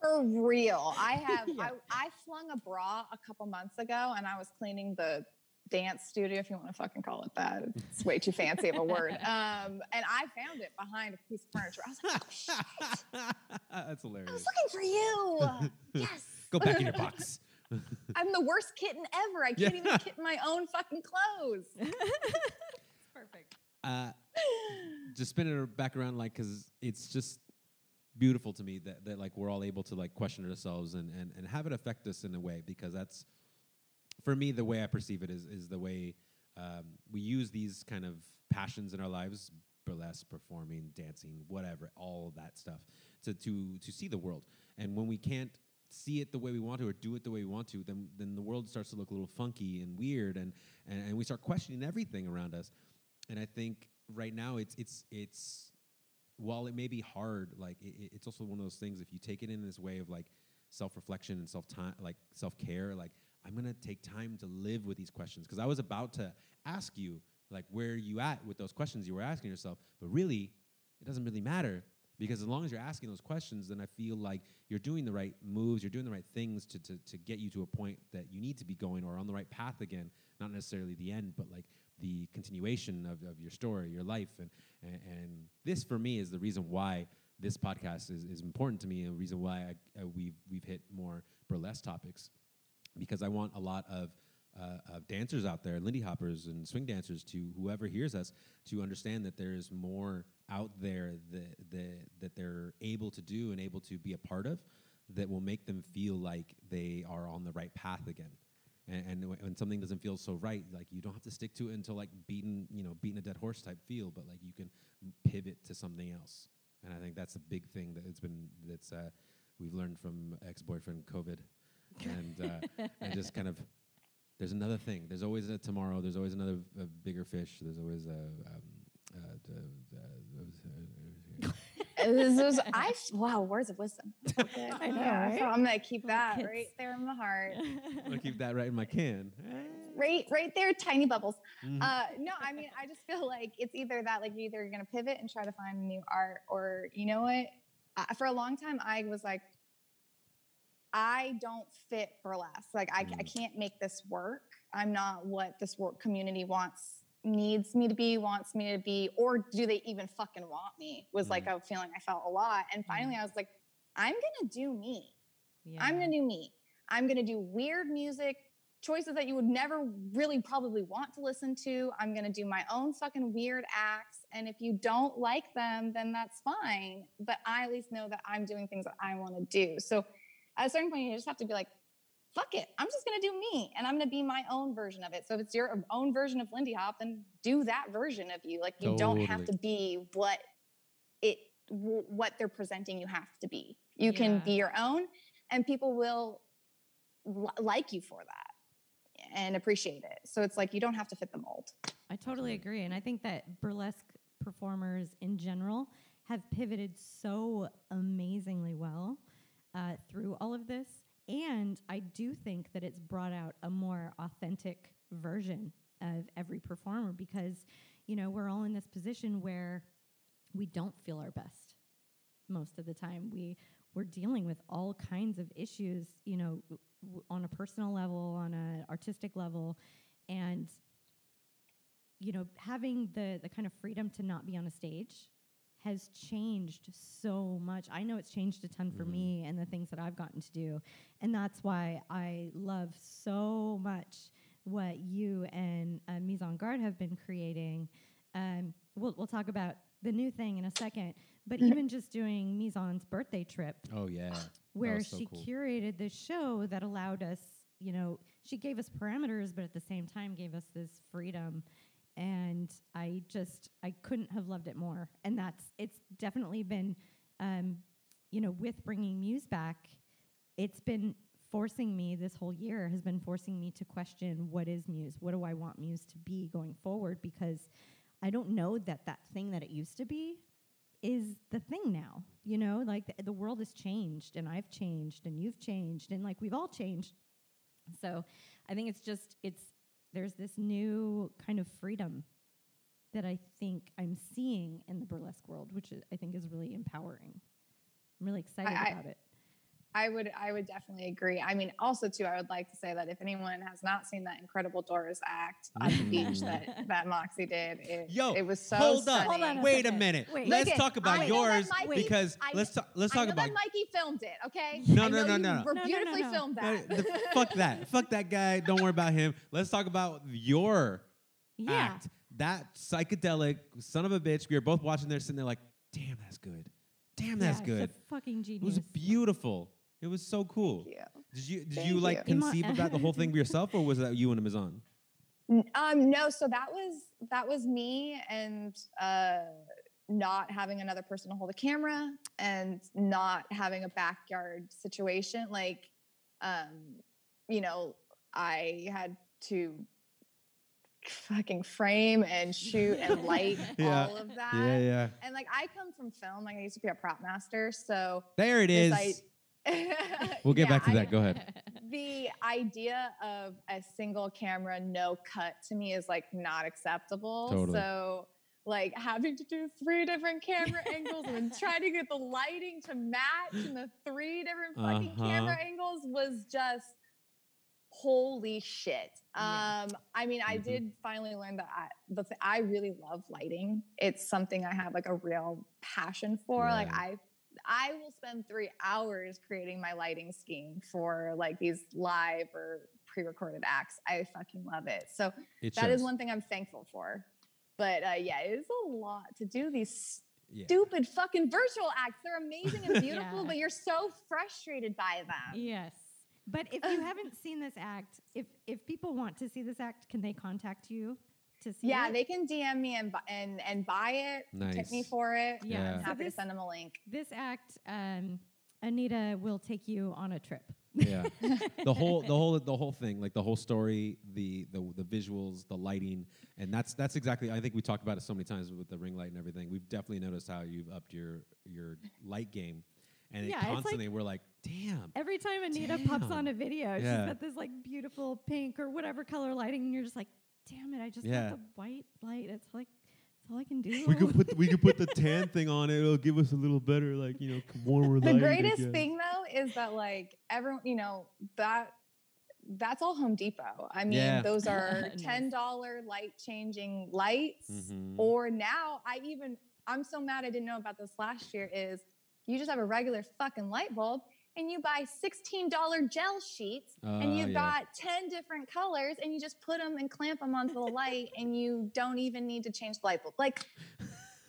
For real. I have Yeah. I, I flung a bra a couple months ago and I was cleaning the dance studio, if you want to fucking call it that. It's way too fancy of a word. Um, and I found it behind a piece of furniture. I was like, oh, shit, that's hilarious. I was looking for you. Yes. Go back in your box. I'm the worst kitten ever. I can't even kitten my own fucking clothes. Perfect. uh, just spinning it back around, like, because it's just beautiful to me that, that like we're all able to like question ourselves and, and, and have it affect us in a way because that's for me the way I perceive it is is the way um, we use these kind of passions in our lives burlesque performing dancing whatever all that stuff to to to see the world and when we can't see it the way we want to or do it the way we want to then then the world starts to look a little funky and weird and and, and we start questioning everything around us and I think right now it's it's it's while it may be hard, like it, it- it's also one of those things. If you take it in this way of like self reflection and self time, like self care, like I'm gonna take time to live with these questions because I was about to ask you like where are you at with those questions you were asking yourself, but really it doesn't really matter because as long as you're asking those questions, then I feel like you're doing the right moves, you're doing the right things to, to, to get you to a point that you need to be going or on the right path again. Not necessarily the end, but like the continuation of, of your story, your life. And, and, and this for me is the reason why this podcast is, is important to me and the reason why I, uh, we've, we've hit more burlesque topics because I want a lot of uh, of dancers out there, Lindy hoppers and swing dancers, to whoever hears us, to understand that there is more out there that, that that they're able to do and able to be a part of, that will make them feel like they are on the right path again. And, and when something doesn't feel so right, like you don't have to stick to it until like beating, you know, beating a dead horse type feel, but like you can pivot to something else. And I think that's a big thing that it's been that's uh, we've learned from ex-boyfriend COVID, and uh, and just kind of there's another thing. There's always a tomorrow. There's always another bigger fish. There's always a. Um, uh, d- uh, this was I wow words of wisdom. That's so good. I know, Yeah, right? so I'm gonna keep that kids. right there in my heart. I'm gonna keep that right in my can. Right, right there, tiny bubbles. Mhm. Uh, no, I mean, I just feel like it's either that, like, either you're gonna pivot and try to find new art, or you know what? I, for a long time, I was like, I don't fit burlesque. Like, I, I Mm. can't make this work. I'm not what this work community wants, needs me to be, wants me to be, or do they even fucking want me? Was like mm. a feeling I felt a lot. And mm. finally, I was like, I'm gonna do me. yeah. I'm gonna do me. I'm gonna do weird music, choices that you would never really probably want to listen to. I'm gonna do my own fucking weird acts. And if you don't like them, then that's fine. But I at least know that I'm doing things that I wanna do. So at a certain point, you just have to be like, fuck it. I'm just gonna do me and I'm gonna be my own version of it. So if it's your own version of Lindy Hop, then do that version of you. Like you don't have to be what it w- what they're presenting you have to be. You can be your own and people will li- like you for that and appreciate it. So it's like you don't have to fit the mold. I totally agree. And I think that burlesque performers in general have pivoted so amazingly well uh, through all of this. And I do think that it's brought out a more authentic version of every performer because, you know, we're all in this position where we don't feel our best most of the time. We we're dealing with all kinds of issues, you know, w- on a personal level, on an artistic level, and you know, having the the kind of freedom to not be on a stage has changed so much. I know it's changed a ton for me and the things that I've gotten to do, and that's why I love so much what you and uh, Mise en Garde have been creating. Um, we'll we'll talk about the new thing in a second, but even just doing Mise en's birthday trip Oh yeah. Where so she cool. curated this show that allowed us, you know, she gave us parameters, but at the same time gave us this freedom. And I just, I couldn't have loved it more. And that's, it's definitely been, um, you know, with bringing Muse back, it's been forcing me this whole year has been forcing me to question what is Muse? What do I want Muse to be going forward? Because I don't know that that thing that it used to be is the thing now. You know, like the, the world has changed and I've changed and you've changed and like we've all changed. So I think it's just, it's, there's this new kind of freedom that I think I'm seeing in the burlesque world, which I think is really empowering. I'm really excited I- about it. I would I would definitely agree. I mean, also too, I would like to say that if anyone has not seen that incredible Doris act on the beach that that Moxi did, it, Yo, it was so hold up. stunning. Hold on a Wait a second. minute. Wait. Let's Look it, talk about I know that yours Mikey- because I let's kn- ta- let's I talk know about that Mikey filmed it. Okay. No, I no, know no, you no, no. were No, no, no, Beautifully no. filmed that. the- fuck that. Fuck that guy. Don't worry about him. Let's talk about your Yeah. act. That psychedelic son of a bitch. We were both watching there, sitting there like, damn, that's good. Damn, that's yeah, good. It's a fucking It genius. was beautiful. It was so cool. Thank you. Did you did Thank you like you. Conceive of that the whole thing for yourself, or was that you and Amazon? Um, no, so that was that was me and uh not having another person to hold a camera and not having a backyard situation. Like um, you know, I had to fucking frame and shoot and light Yeah. all of that. Yeah, yeah. And like I come from film, like I used to be a prop master, so There it is. I- we'll get Yeah, back to I- that. Go ahead. the idea of a single camera no cut to me is like not acceptable Totally. so like having to do three different camera angles and trying to get the lighting to match and the three different fucking Uh-huh. camera angles was just holy shit Yeah. um i mean i Mhm. did finally learn that I, the th- I really love lighting it's something i have like a real passion for like i I will spend three hours creating my lighting scheme for like these live or pre-recorded acts. I fucking love it. So It that is shows. one thing I'm thankful for. But uh, yeah, it is a lot to do these Yeah. stupid fucking virtual acts. They're amazing and beautiful, Yeah. but you're so frustrated by them. Yes. But if you haven't seen this act, if if people want to see this act, can they contact you to see Yeah, it? they can DM me and and and buy it. Tip me for it. Yeah. Yeah. I'm So happy this, to send them a link. this act, um, Anita will take you on a trip. Yeah, the whole, the whole, the whole thing, like the whole story, the the the visuals, the lighting, and that's that's exactly. I think we talked about it so many times with the ring light and everything. We've definitely noticed how you've upped your your light game, and it Yeah, it's like- constantly we're like, damn. Every time Anita pops on a video, Yeah. she's got this like beautiful pink or whatever color lighting, and you're just like, damn it, I just Yeah. want the white light. It's like, it's all I can do. We could put we could put the tan thing on it. It'll give us a little better, like you know, warmer light. The greatest thing though is that like everyone you know that that's all home depot i mean Yeah. those are $10 light changing lights Mhm. or now i even i'm so mad i didn't know about this last year is you just have a regular fucking light bulb and you buy $16 gel sheets and Oh, you've yeah. got 10 different colors and you just put them and clamp them onto the light and you don't even need to change the light bulb like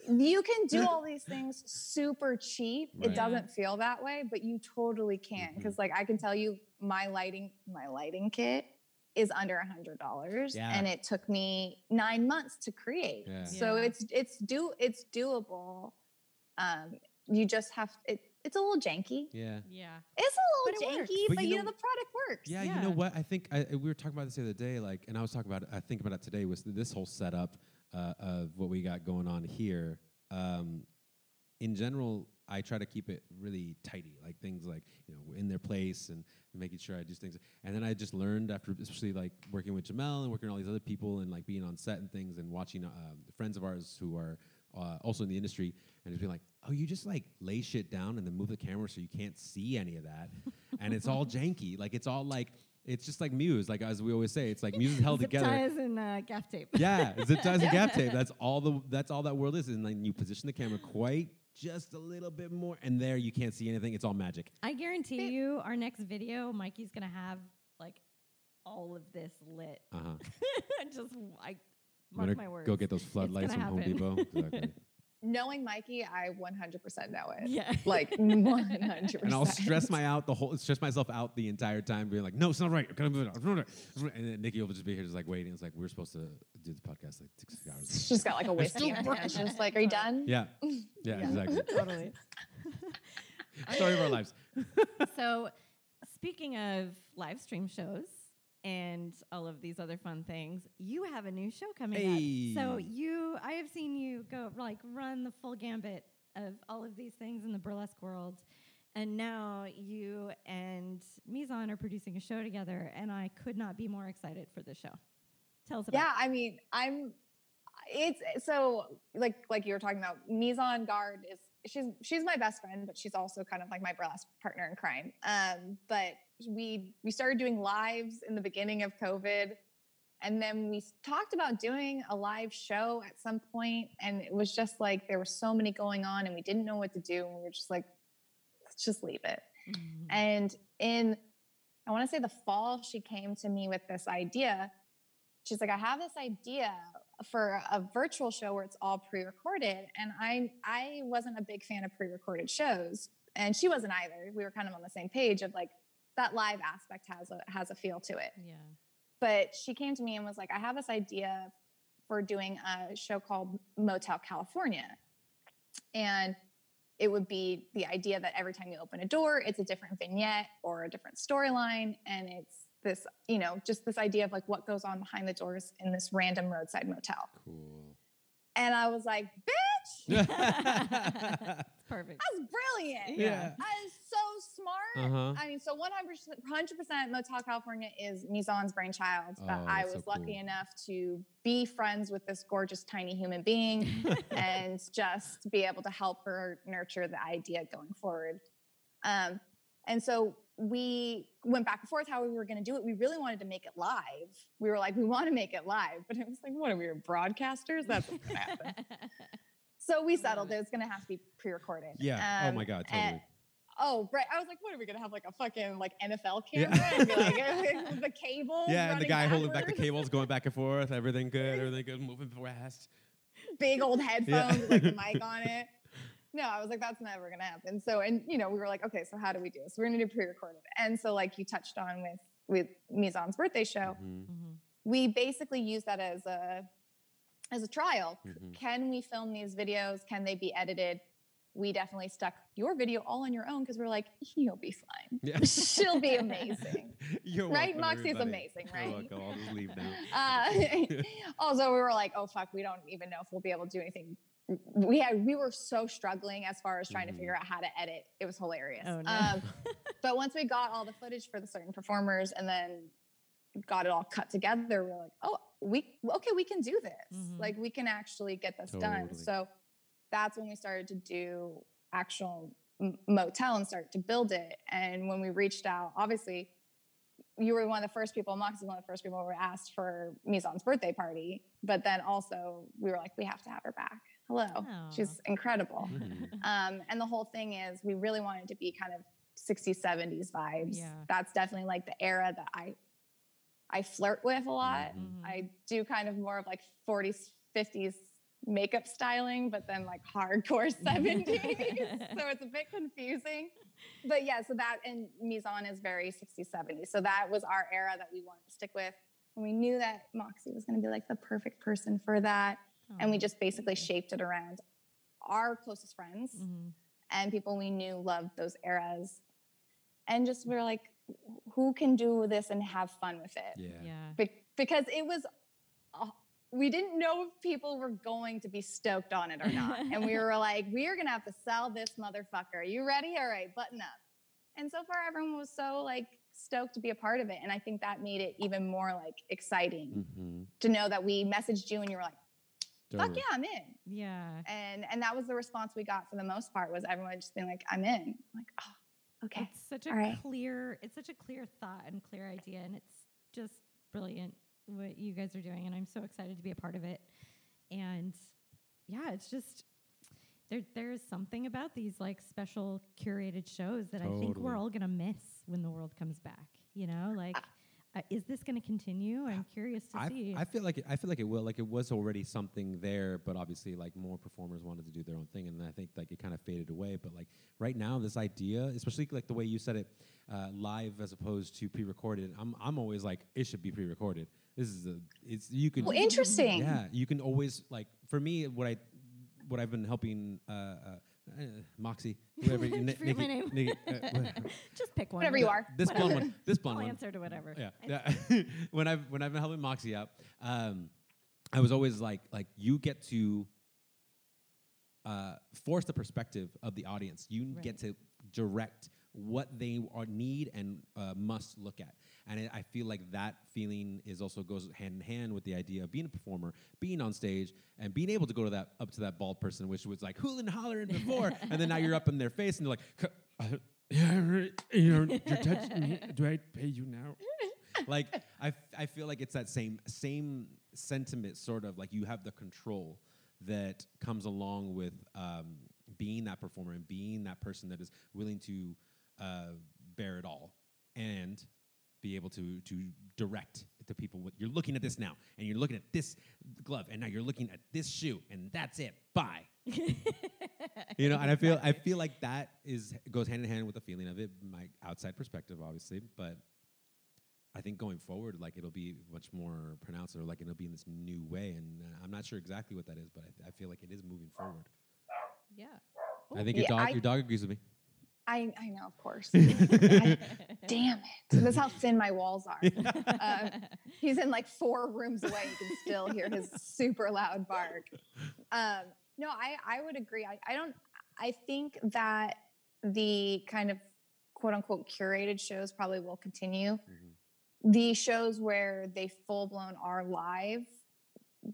you can do all these things super cheap. Right. It doesn't feel that way, but you totally can. Mhm. Because like I can tell you my lighting, my lighting kit is under a hundred dollars. Yeah. And it took me nine months to create. Yeah. So Yeah. it's it's do it's doable. Um you just have it it's a little janky. Yeah. yeah. It's a But it little works. janky, But but, you you know- know, the product works. Yeah, you know what? I think I, we were talking about this the other day, like, and I was talking about, I think about it today was this whole setup uh, of what we got going on here. Um, in general, I try to keep it really tidy, like things like you know in their place and making sure I do things. And then I just learned after, especially like working with Jamel and working with all these other people and like being on set and things and watching um, friends of ours who are uh, also in the industry and just being like, oh, you just like lay shit down and then move the camera so you can't see any of that, and it's all janky. Like it's all like it's just like Muse. Like as we always say, it's like Muse is held Zip together. ties and uh, gaff tape. Yeah, zip ties and gaff tape. That's all the that's all that world is. And then you position the camera quite just a little bit more, and there you can't see anything. It's all magic. I guarantee you, our next video, Mikey's gonna have like all of this lit. Uh huh. just I mark my words. Go get those floodlights from gonna Home. Depot. Exactly. Knowing Mikey, I 100% know it. Yeah. Like 100%. and I'll stress my out the whole stress myself out the entire time, being like, "No, it's not right. I gotta move it. It's not right. It's not right." And then Nikki will just be here, just like waiting. It's like we're supposed to do the podcast like six hours. She's got like a whiskey still in her hand. She's like, "Are you done?" Yeah, yeah, exactly. totally. Story of our lives. so, speaking of live stream shows and all of these other fun things, you have a new show coming up. So you, I have seen you go like run the full gambit of all of these things in the burlesque world. And now you and Mise en are producing a show together, and I could not be more excited for this show. Tell us about Yeah, I mean, I'm. It's so like like you were talking about. Mise en Garde is she's she's my best friend, but she's also kind of like my burlesque partner in crime. Um, but we we started doing lives in the beginning of COVID, and then we talked about doing a live show at some point, and it was just like there were so many going on, and we didn't know what to do, and we were just like, let's just leave it. it. And in, I want to say the fall, she came to me with this idea. She's like, I have this idea for a virtual show where it's all pre-recorded, and I I wasn't a big fan of pre-recorded shows, and she wasn't either. We were kind of on the same page of like that live aspect has a has a feel to it. yeah. But she came to me and was like, I have this idea for doing a show called Motel California. And it would be the idea that every time you open a door, it's a different vignette or a different storyline. And it's this, you know, just this idea of like what goes on behind the doors in this random roadside motel. Cool. And I was like, bitch, It's perfect. that's brilliant. Yeah. That is so smart. Uh-huh. I mean, so 100 percent 100% Motel California is Mise en's brainchild. But Oh, I was so lucky cool. enough to be friends with this gorgeous tiny human being and just be able to help her nurture the idea going forward. Um, and so we went back and forth how we were going to do it. We really wanted to make it live. We were like, we want to make it live, but it was like, what are we broadcasters? That's what's going to happen. So we settled. It was going to have to be pre-recorded. Yeah. oh Um, my God. and- Totally. Oh, right. I was like, what are we gonna have like a fucking like NFL Yeah. camera? And be like, the cable. Yeah, and the running guy holding back the cables, going back and forth. Everything good. Everything good. Moving fast. Big old headphones with like the mic on it. No, I was like, that's never gonna happen. So, and you know, we were like, okay, so how do we do this? We're gonna do pre-recorded. And so, like you touched on with with Mise en's birthday show, Mhm, Mhm. we basically use that as a as a trial. mhm. Can we film these videos? Can they be edited? we definitely stuck your video all on your own because we're like, you'll be fine. Yeah. She'll be amazing. You're Right? welcome, Moxi's everybody. amazing, You're right? welcome. I'll just leave now. Uh, also, we were like, oh fuck, we don't even know if we'll be able to do anything. We had we were so struggling as far as trying Mhm. to figure out how to edit. It was hilarious. Oh, no. um, but once we got all the footage for the certain performers and then got it all cut together, we are like, oh, we okay, we can do this. Mhm. Like we can actually get this done. So that's when we started to do actual m- motel and start to build it. And when we reached out, obviously, you were one of the first people, Mox is one of the first people who were asked for Mise en's birthday party. But then also, we were like, we have to have her back. Hello. She's incredible. Mhm. Um, and the whole thing is, we really wanted to be kind of 60s, 70s vibes. Yeah. That's definitely like the era that I I flirt with a lot. Mhm. I do kind of more of like 40s, 50s makeup styling, but then like hardcore 70s. so it's a bit confusing. But yeah, so that and Mise en is very 60s, 70s. So that was our era that we wanted to stick with. And we knew that Moxi was going to be like the perfect person for that. And we Oh. just basically shaped it around our closest friends Mhm. and people we knew loved those eras. And just we were like, who can do this and have fun with it? Yeah. Yeah. Be- because it was, uh, we didn't know if people were going to be stoked on it or not. and we were like, we are going to have to sell this motherfucker. Are you ready? All right, button up. And so far, everyone was so like stoked to be a part of it. And I think that made it even more like exciting Mhm. to know that we messaged you and you were like, fuck yeah, I'm in Yeah. and and that was the response we got for the most part was everyone just being like i'm in I'm like oh okay It's such a All right. clear, it's such a clear thought and clear idea, and it's just brilliant what you guys are doing, and I'm so excited to be a part of it. And yeah, it's just there. There's something about these like special curated shows that I think we're all gonna miss when the world comes back. You know, like. Uh, Uh, is this going to continue? I'm curious to I, see. I feel like it, I feel like it will. Like it was already something there, but obviously, like more performers wanted to do their own thing, and I think like it kind of faded away. But like right now, this idea, especially like the way you said it, uh, live as opposed to pre-recorded, I'm I'm always like it should be pre-recorded. This is a it's you can well interesting yeah you can always like for me what I what I've been helping uh, uh, uh, Moxi whoever I Ni- forget my name. Nikki, uh, whatever. just pick one. whatever you are this blonde one this blonde I'll one answer to whatever. yeah, yeah. when I've when I've been helping Moxi out, um, I was always like like you get to uh, force the perspective of the audience. You Right. get to direct what they are need and uh, must look at. And I I feel like that feeling is also goes hand in hand with the idea of being a performer, being on stage, and being able to go to that up to that bald person, which was like hooling hollering before, and then now you're up in their face and they're like, yeah, you know, you're touching me. Do I pay you now? like I, f- I feel like it's that same same sentiment sort of like you have the control that comes along with um, being that performer and being that person that is willing to uh, bear it all and be able to to direct to people what you're looking at this now and you're looking at this glove and now you're looking at this shoe and that's it bye you know and i feel i feel like that is goes hand in hand with the feeling of it my outside perspective obviously but I think going forward, like it'll be much more pronounced, or like it'll be in this new way, and uh, I'm not sure exactly what that is, but I, th- I feel like it is moving forward. Yeah. I think your dog, I- your dog agrees with me. I, I know of course. I- damn it. That's how thin my walls are. Um, he's in like four rooms away. You can still hear his super loud bark. Um, no I, I would agree. I, I don't i think that the kind of quote unquote curated shows probably will continue. Mhm. the shows where they full blown are live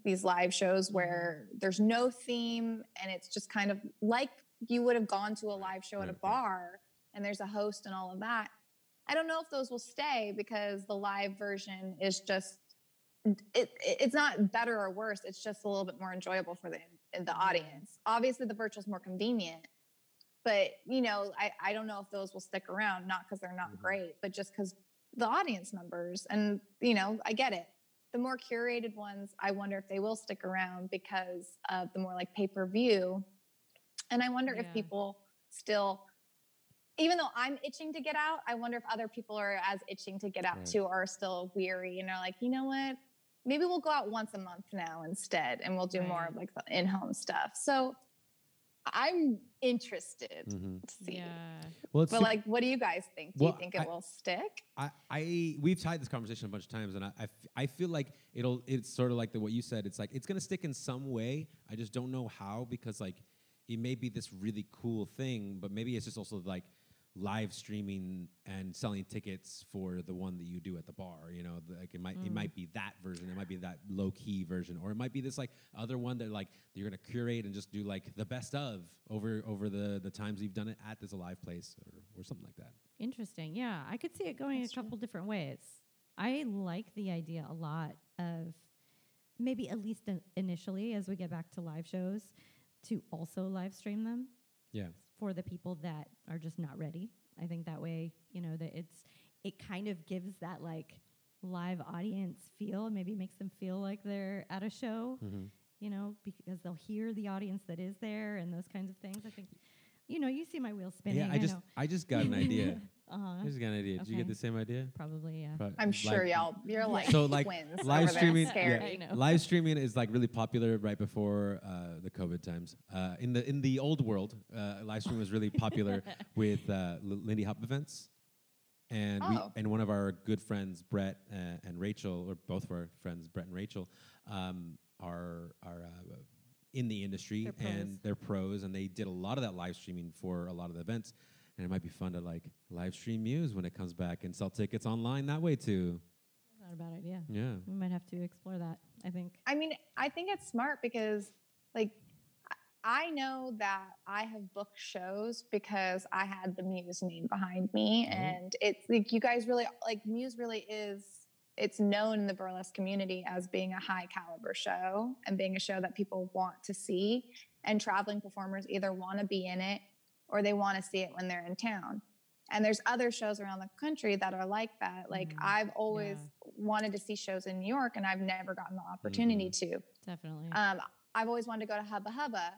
these live shows where there's no theme and it's just kind of like you would have gone to a live show at a right. bar and there's a host and all of that. I don't know if those will stay because the live version is just it, it- it's not better or worse. It's just a little bit more enjoyable for the the audience. Obviously the virtual is more convenient but you know I, I don't know if those will stick around not because they're not Mhm. great but just because the audience members and you know i get it. The more curated ones i wonder if they will stick around because of the more like pay-per-view and i wonder if people still even though i'm itching to get out i wonder if other people are as itching to get out Right. too or are still weary and are like you know what maybe we'll go out once a month now instead and we'll do more of like the in-home stuff so I'm interested Mhm. to see. Yeah. Well, But super- like, what do you guys think? Do Well, you think it I- will stick? I, I we've had this conversation a bunch of times, and I, I, f- I feel like it'll. It's sort of like the what you said. It's like it's gonna stick in some way. I just don't know how because like it may be this really cool thing, but maybe it's just also like live streaming and selling tickets for the one that you do at the bar. You know, like it might it might mm. be that version. It might be that low key version, or it might be this like other one that like you're gonna curate and just do like the best of over over the the times you've done it at this live place or, or something like that. Interesting. Yeah, I could see it going That's a true. couple different ways. I like the idea a lot of maybe at least in- initially as we get back to live shows to also live stream them Yeah. for the people that are just not ready. I think that way, you know, that it's it kind of gives that like live audience feel, maybe makes them feel like they're at a show, Mhm. you know, because they'll hear the audience that is there and those kinds of things. I think you know, you see my wheels spinning. Yeah, I just know. I just got an idea. uh-huh. I just got an idea. Did you get the same idea? Probably, yeah. Pro- I'm sure live- y'all, you're like So, like, twins. live streaming- scary. I know. Live streaming is like really popular right before uh, the COVID times. Uh, in the in the old world, uh, live streaming was really popular with uh, Lindy Hop events, and we Oh. and one of our good friends Brett uh, and Rachel, or both of our friends Brett and Rachel, um, are are uh, in the industry They're and they're pros, and they did a lot of that live streaming for a lot of the events. And it might be fun to like live stream Muse when it comes back and sell tickets online that way too. Not a bad idea. Yeah. We might have to explore that. I think. I mean, I think it's smart because, like, I- I know that I have booked shows because I had the Muse name behind me, Oh. and it's like you guys really like Muse. Really is. It's known in the burlesque community as being a high caliber show and being a show that people want to see, and traveling performers either want to be in it or they want to see it when they're in town. And there's other shows around the country that are like that. Like Mhm. I've always wanted to see shows in New York, and I've never gotten the opportunity to. Definitely. Um, I've always wanted to go to Hubba Hubba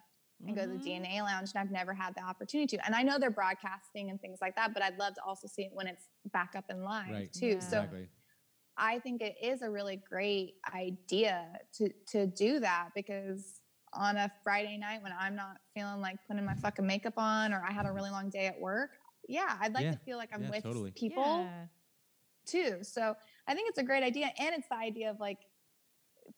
and go to the Mhm. DNA Lounge, and I've never had the opportunity to. And I know they're broadcasting and things like that, but I'd love to also see it when it's back up and live Right. too. Yeah. So Exactly. I think it is a really great idea to to do that because on a Friday night when I'm not feeling like putting my fucking makeup on or I had a really long day at work, yeah, I'd like Yeah. to feel like I'm Yeah, with totally. people Yeah. too. So I think it's a great idea. And it's the idea of like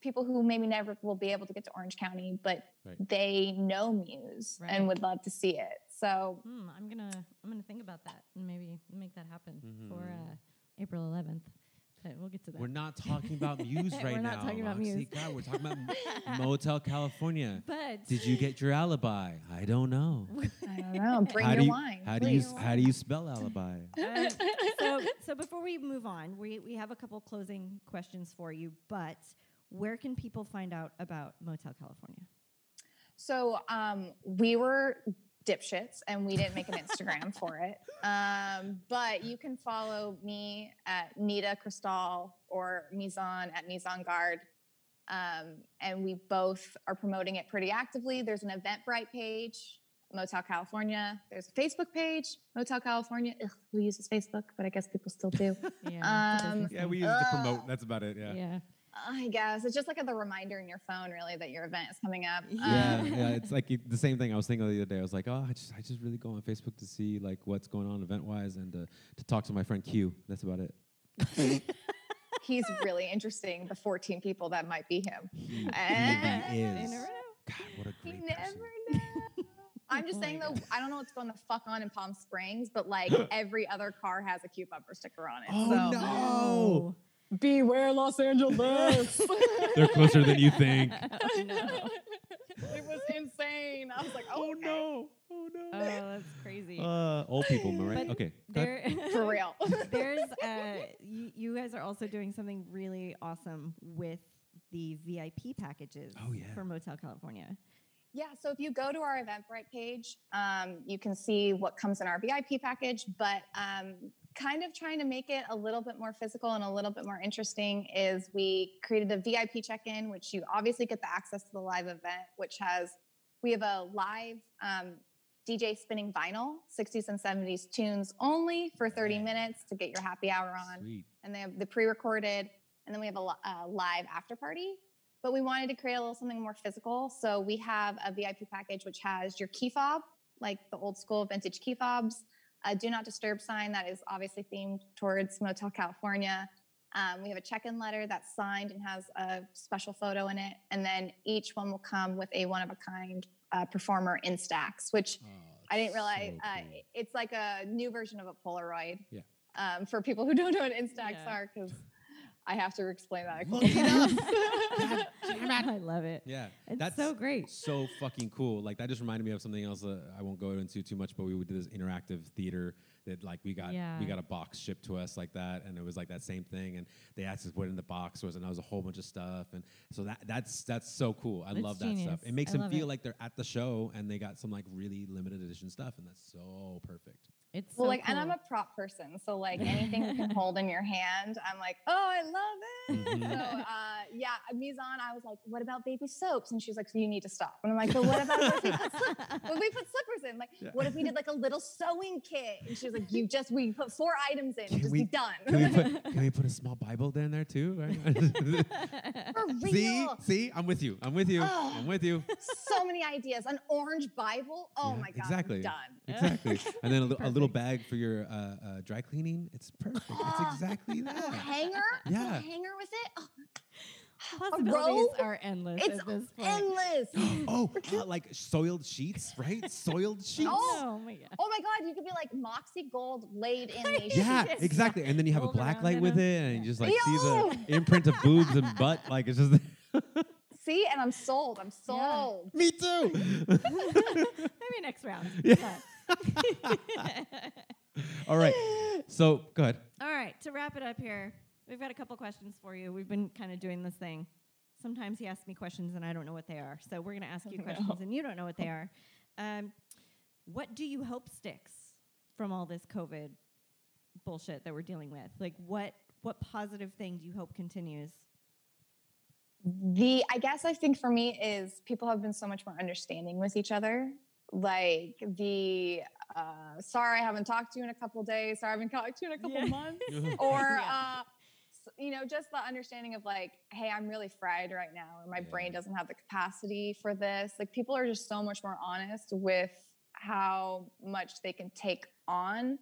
people who maybe never will be able to get to Orange County, but Right. they know Muse Right. and would love to see it. So Hmm, I'm gonna I'm gonna think about that and maybe make that happen for Mhm. uh, April 11th. But we'll get to that. We're not talking about Muse right We're now. not talking about Roxy. Muse. God, we're talking about Motel California. but Did you get your alibi? I don't know. I don't know. Bring how your do you, wine. How do you please. how do you spell alibi? Um, so, so before we move on, we, we have a couple closing questions for you. But where can people find out about Motel California? So um, we were dipshits and we didn't make an Instagram for it. Um, but you can follow me at Nita Cristal or Mise en at Mise en Garde. Um, and we both are promoting it pretty actively. There's an Eventbrite page, Motel California. There's a Facebook page, Motel California. Ugh, who uses Facebook? But I guess people still do. Yeah, Um, Yeah, we use it to promote. That's about it. Yeah. yeah. I guess it's just like a, the reminder in your phone, really, that your event is coming up. Yeah, Um, yeah, it's like the same thing I was thinking the other day. I was like, oh, I just, I just really go on Facebook to see like what's going on event wise and uh, to talk to my friend Q. That's about it. he's really interesting. The 14 people that might be him. He Eh, really is. God, what a You great never know. I'm just Oh saying though, God. I don't know what's going the fuck on in Palm Springs, but like every other car has a Q bumper sticker on it. Oh, so no. Beware Los Angeles. They're closer than you think. Oh, no. it was insane. I was like, oh, okay. no! Oh no! Oh, that's crazy. Uh, old people, right? But Okay. there, For real. there's uh, you, you guys are also doing something really awesome with the VIP packages Oh, yeah. for Motel California. Yeah, so if you go to our Eventbrite page, um, you can see what comes in our VIP package, but um, kind of trying to make it a little bit more physical and a little bit more interesting is we created a VIP check-in, which you obviously get the access to the live event, which has we have a live um, DJ spinning vinyl, 60s and 70s tunes only for 30 Yeah. minutes to get your happy hour on Sweet. and they have the pre-recorded, and then we have a uh, live after party. but we wanted to create a little something more physical. So we have a VIP package which has your key fob, like the old school vintage key fobs, a do not disturb sign that is obviously themed towards Motel California. Um, we have a check-in letter that's signed and has a special photo in it, and then each one will come with a one-of-a-kind uh, performer Instax, which Oh, I didn't realize so uh, it's like a new version of a Polaroid. Yeah. Um, for people who don't know what Instax Yeah. are, because I have to explain that. a Look couple it up. times. I love it. Yeah, It's that's so great. so fucking cool. Like that just reminded me of something else that I won't go into too much, but we would do this interactive theater that like we got Yeah. we got a box shipped to us like that, and it was like that same thing, and they asked us what in the box was, and that was a whole bunch of stuff, and so that that's that's so cool. I It's love that stuff. It makes I them feel it. like they're at the show, and they got some like really limited edition stuff, and that's so perfect. It's well, so like, and I'm a prop person, so like anything you can hold in your hand, I'm like, oh, I love it. Mhm. So, uh, yeah, Mise en, I was like, what about baby soaps? And she's like, so you need to stop. And I'm like, but what about what if we put, slip- what if we put slippers in? Like, Yeah. what if we did like a little sewing kit? And she's like, you just we put four items in, Can just we- be done. Can we put can we put a small Bible down there too? Right? For see, real. see, I'm with you. I'm with you. Oh. I'm with you. so many ideas. An orange Bible. Oh Yeah, my god, exactly. I'm done. Exactly. and then a, a little bag for your uh, uh, dry cleaning. It's perfect. It's exactly A that. hanger. A Yeah. hanger with it. Oh, Possibilities robe? are endless It's at this point. endless. oh, uh, like soiled sheets, right? Soiled sheets. Oh. oh my god. Oh my god, you could be like Moxi Gold laid in these Yeah, sheets. exactly. And then you have a black light with a- it, and yeah. you just like see the imprint of boobs and butt. Like it's just. See, and I'm sold. I'm sold. Me too. Maybe next round. Yeah. All right. So go ahead. All right, to wrap it up here, we've got a couple questions for you. We've been kind of doing this thing. Sometimes he asks me questions and I don't know what they are. So we're going to ask you questions and you don't know what they are. Um, what do you hope sticks from all this COVID bullshit that we're dealing with? Like, what what positive thing do you hope continues? The I guess I think for me is people have been so much more understanding with each other. Like the uh, sorry I haven't talked to you in a couple days. Sorry I haven't talked to you in a couple Yeah. months. Or Yeah. uh, s- you know, just the understanding of like, hey, I'm really fried right now, or my Yeah. brain doesn't have the capacity for this. Like people are just so much more honest with how much they can take on,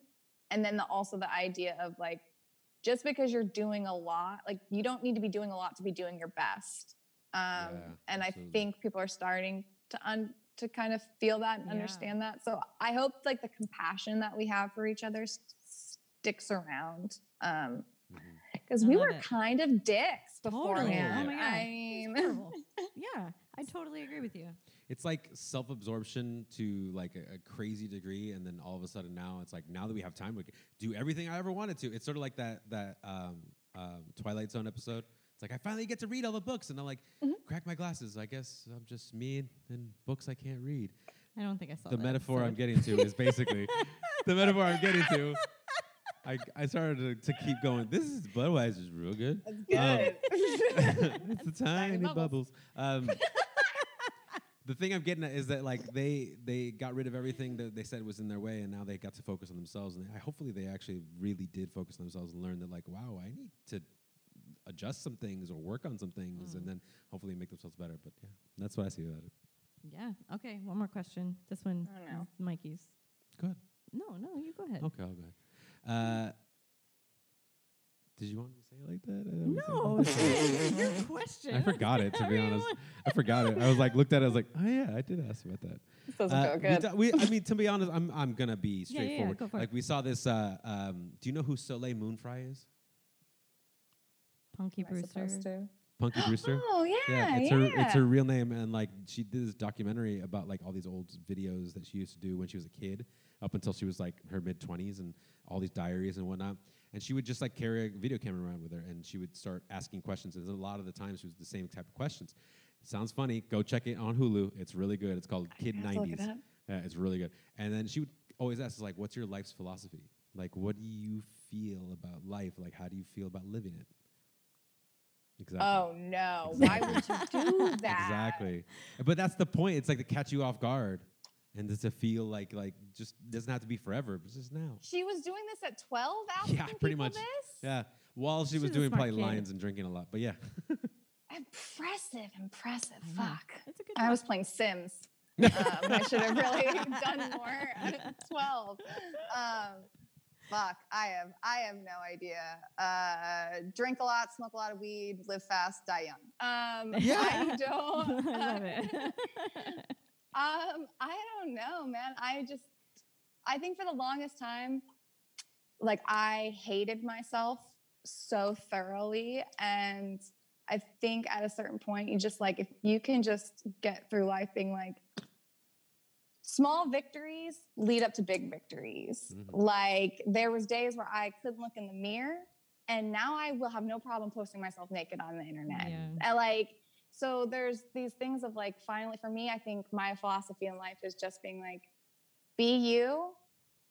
and then the, also the idea of like, just because you're doing a lot, like you don't need to be doing a lot to be doing your best. Um, Yeah, and absolutely. I think people are starting to un- to kind of feel that and Yeah. understand that. So I hope like the compassion that we have for each other sticks around. Um. Because we were it. kind of dicks Totally. beforehand. Oh my God. I mean, yeah, I totally agree with you. It's like self-absorption to like a, a crazy degree, and then all of a sudden now it's like now that we have time, we can do everything I ever wanted to. It's sort of like that that um, um, Twilight Zone episode. It's like I finally get to read all the books, and I'm like, Mhm. crack my glasses. I guess I'm just me and, and books I can't read. I don't think I saw that. the that metaphor I'm getting to is basically the metaphor I'm getting to. I, I started to, to keep going. This is Budweiser's real good. that's Um, it's the tiny bubbles. bubbles. Um, the thing I'm getting at is that like they they got rid of everything that they said was in their way, and now they got to focus on themselves. And I, hopefully they actually really did focus on themselves and learn that like, wow, I need to adjust some things or work on some things, Mm. and then hopefully make themselves better. But yeah, that's what I see about it. Yeah. Okay. One more question. This one I don't know. is Mikey's. Go ahead. No, no, you go ahead. Okay, I'll go ahead. Uh, did you want me to say it like that? I thought No, we said it's that. your question. I forgot it to be honest. I forgot it. I was like, looked at it. I was like, oh yeah, I did ask about that. This doesn't Uh, go good. do- we- I mean, to be honest, I'm I'm gonna be Yeah, yeah, yeah, straightforward. go for it. like we saw this. Uh, um, do you know who Soleil Moon Frye is? Punky Am I supposed Brewster. Punky Brewster. Oh yeah, Yeah, yeah. it's her it's her real name, and like she did this documentary about like all these old videos that she used to do when she was a kid, up until she was like her mid twenties, and all these diaries and whatnot. And she would just like carry a video camera around with her, and she would start asking questions. And a lot of the times, it was the same type of questions. Sounds funny. Go check it on Hulu. It's really good. It's called Kid I have to look it Nineties. Yeah, it's really good. And then she would always ask like, "What's your life's philosophy? Like, what do you feel about life? Like, how do you feel about living it?" Exactly. Oh no! Why would you do that? Exactly. But that's the point. It's like to catch you off guard and just to feel like like just doesn't have to be forever, but just now. She was doing this at 12, asking Yeah, pretty much. this? Yeah. While she was She's a doing smart probably kid. lines and drinking a lot. But yeah. Impressive, impressive. I know. Fuck. It's a good. I was playing Sims. um, I should have really done more at 12. Um, fuck, I have I have no idea. Uh, drink a lot, smoke a lot of weed, live fast, die young. Um, Yeah. I don't. I love it. Um, I don't know, man. I just, I think for the longest time, like I hated myself so thoroughly. And I think at a certain point, you just like, if you can just get through life being like, small victories lead up to big victories. Mhm. Like there was days where I couldn't look in the mirror and now I will have no problem posting myself naked on the internet. Yeah. And like, so there's these things of like, finally, for me, I think my philosophy in life is just being like, be you.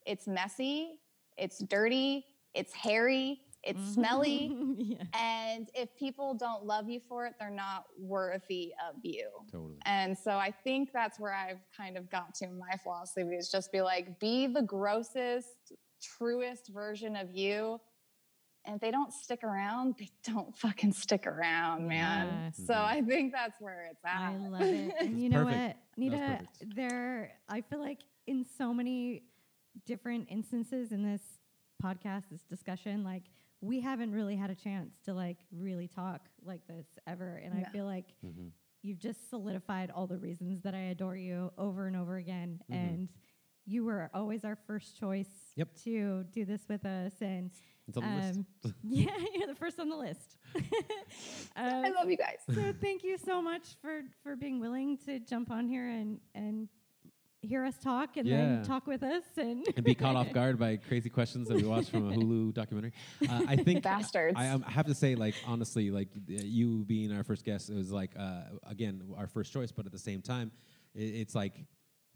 It's messy, it's dirty, it's hairy, it's mm. smelly. yeah. And if people don't love you for it, they're not worthy of you. Totally. And so I think that's where I've kind of got to in my philosophy is just be like, be the grossest, truest version of you. And if they don't stick around, they don't fucking stick around, man. Yeah. So Mhm. I think that's where it's at. I love it. And you know perfect. what, Nita? There, I feel like in so many different instances in this podcast, this discussion, like we haven't really had a chance to like really talk like this ever. And I feel like Mhm. you've just solidified all the reasons that I adore you over and over again. Mhm. And you were always our first choice Yep. to do this with us. And It's on the list. um, yeah, you're the first on the list. I Um, love you guys. so thank you so much for for being willing to jump on here and and hear us talk and Yeah. then talk with us and and be caught off guard by crazy questions that we watched from a Hulu documentary. Uh, I think Bastards. I, um, I have to say, like honestly, like you being our first guest, it was like uh, again our first choice, but at the same time, i it's like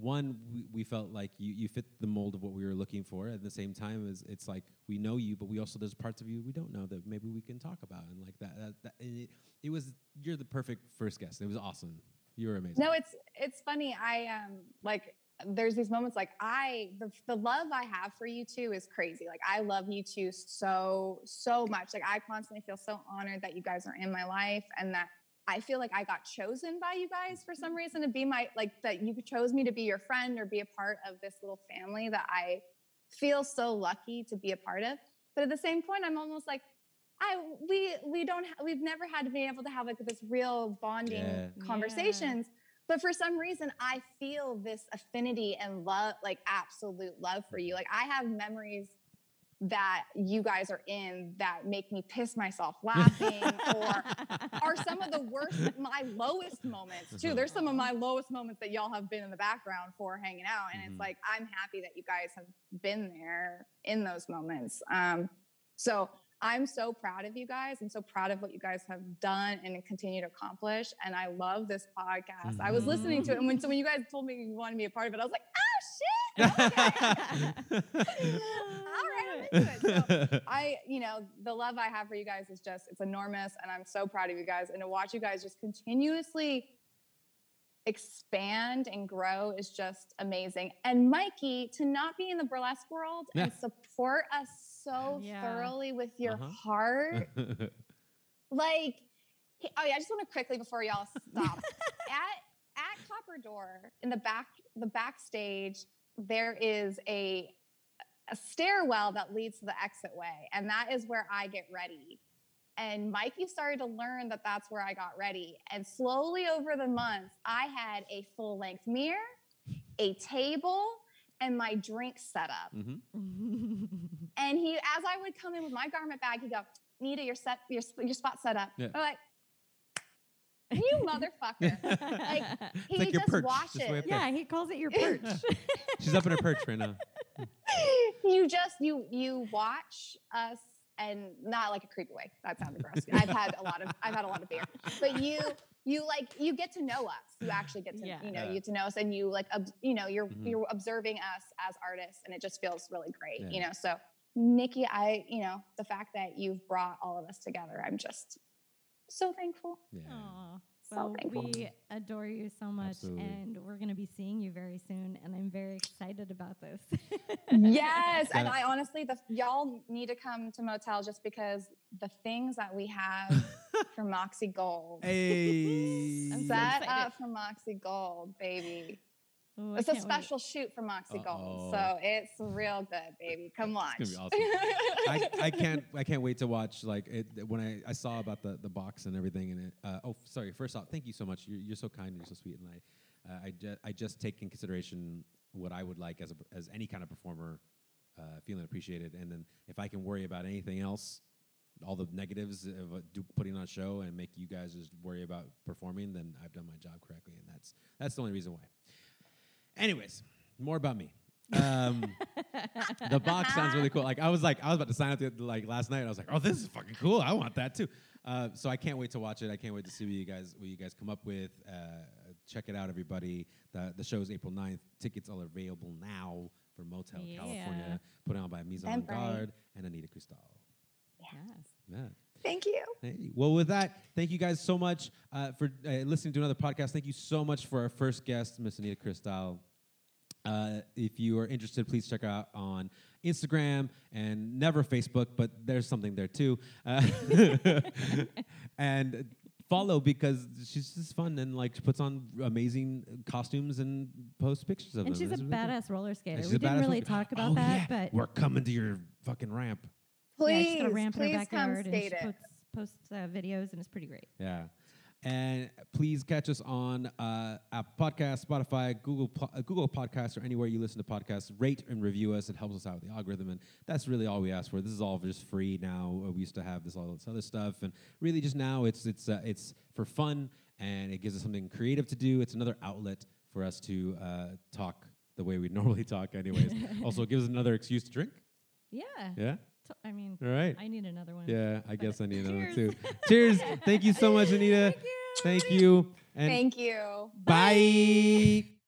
one we, we felt like you, you fit the mold of what we were looking for. At the same time, is it's like we know you, but we also there's parts of you we don't know that maybe we can talk about, and like that. that, that it, it was you're the perfect first guest. It was awesome. You were amazing. No, it's it's funny. I um like there's these moments like I the the love I have for you two is crazy. Like I love you two so so much. Like I constantly feel so honored that you guys are in my life and that I feel like I got chosen by you guys for some mm-hmm. reason to be my like that you chose me to be your friend or be a part of this little family that I feel so lucky to be a part of. But at the same point, I'm almost like I we we don't ha- we've never had to be able to have like this real bonding Yeah. conversations. But for some reason, I feel this affinity and love, like absolute love for you. Mm-hmm. Like I have memories that you guys are in that make me piss myself laughing or are some of the worst, my lowest moments too. There's some of my lowest moments that y'all have been in the background for hanging out. And Mhm. it's like, I'm happy that you guys have been there in those moments. Um, so I'm so proud of you guys. I'm so proud of what you guys have done and continue to accomplish. And I love this podcast. I was listening to it. And when, so when you guys told me you wanted to be a part of it, I was like, oh shit. Okay. All I'm into it. So I, you know, the love I have for you guys is just, it's enormous. And I'm so proud of you guys. And to watch you guys just continuously expand and grow is just amazing. And Mikey, to not be in the burlesque world and support us so Yeah. thoroughly with your Uh-huh. heart, like, oh yeah, I just want to quickly before y'all stop at at Copper Door in the back the backstage there is a a stairwell that leads to the exit way, and that is where I get ready. And Mikey started to learn that that's where I got ready. And slowly over the months, I had a full length mirror, a table, and my drink set up. Mhm. And he, as I would come in with my garment bag, he'd go, "Nita, your set, your, your spot set up." Yeah. I'm like, "You motherfucker!" Like, he like your just perch, watches. just yeah, he calls it your perch. She's up in her perch right now. You just you you watch us and not like a creepy way. That sounded gross. I've had a lot of I've had a lot of beer, but you you like you get to know us. You actually get to Yeah. you know Yeah. you get to know us, and you like ob- you know you're Mhm. you're observing us as artists, and it just feels really great. You know, so Nikki, I you know the fact that you've brought all of us together, I'm just so thankful. Yeah. Aw. So Well, thankful. we adore you so much, Absolutely. and we're going to be seeing you very soon, and I'm very excited about this. Yes, and I honestly, the y'all need to come to Motel just because the things that we have for Moxi Gold. Hey. I'm so Set excited. up for Moxi Gold, baby. Ooh, It's a can't wait. special shoot for Moxi Uh-oh. Gold, so it's real good, baby. Come watch. It's gonna be awesome. I, I can't I can't wait to watch like it when I, I saw about the, the box and everything and it uh, oh sorry first off thank you so much you're, you're so kind and you're so sweet and I uh, I, ju- I just take in consideration what I would like as a, as any kind of performer uh, feeling appreciated and then if I can worry about anything else all the negatives of uh, putting on a show and make you guys just worry about performing then I've done my job correctly and that's that's the only reason why anyways more about me um, the box sounds really cool. Like I was like I was about to sign up the, like last night. And I was like, oh, this is fucking cool. I want that too. Uh, so I can't wait to watch it. I can't wait to see what you guys what you guys come up with. Uh, check it out, everybody. The the show is April 9th. Tickets are available now for Motel Yeah. California, put on by Mise en. Garde and Anita Cristal. Yes. Yeah. Thank you. Hey, well, with that, thank you guys so much uh, for uh, listening to another podcast. Thank you so much for our first guest, Miss Anita Cristal. Uh, if you are interested, please check out on Instagram and never Facebook, but there's something there too. Uh, and follow because she's just fun and like she puts on amazing costumes and posts pictures of And them. she's a It's really cool. badass roller skater. And We a didn't really roller- talk about Oh, that, yeah. but we're coming to your fucking ramp. Yeah, Please, she's got a ramp in her please come backyard, and she skate it. posts, posts uh, videos, and it's pretty great. Yeah. And please catch us on uh, Apple Podcasts, Spotify, Google po- uh, Google Podcasts, or anywhere you listen to podcasts. Rate and review us. It helps us out with the algorithm, and that's really all we ask for. This is all just free now. Uh, we used to have this all this other stuff, and really just now it's it's uh, it's for fun, and it gives us something creative to do. It's another outlet for us to uh, talk the way we normally talk, anyways. also, it gives us another excuse to drink. Yeah. Yeah. To- I mean, All right. I need another one. Yeah, I guess I need another Cheers. too. Cheers. Thank you so much, Anita. Thank you. Thank you. And Thank you. bye.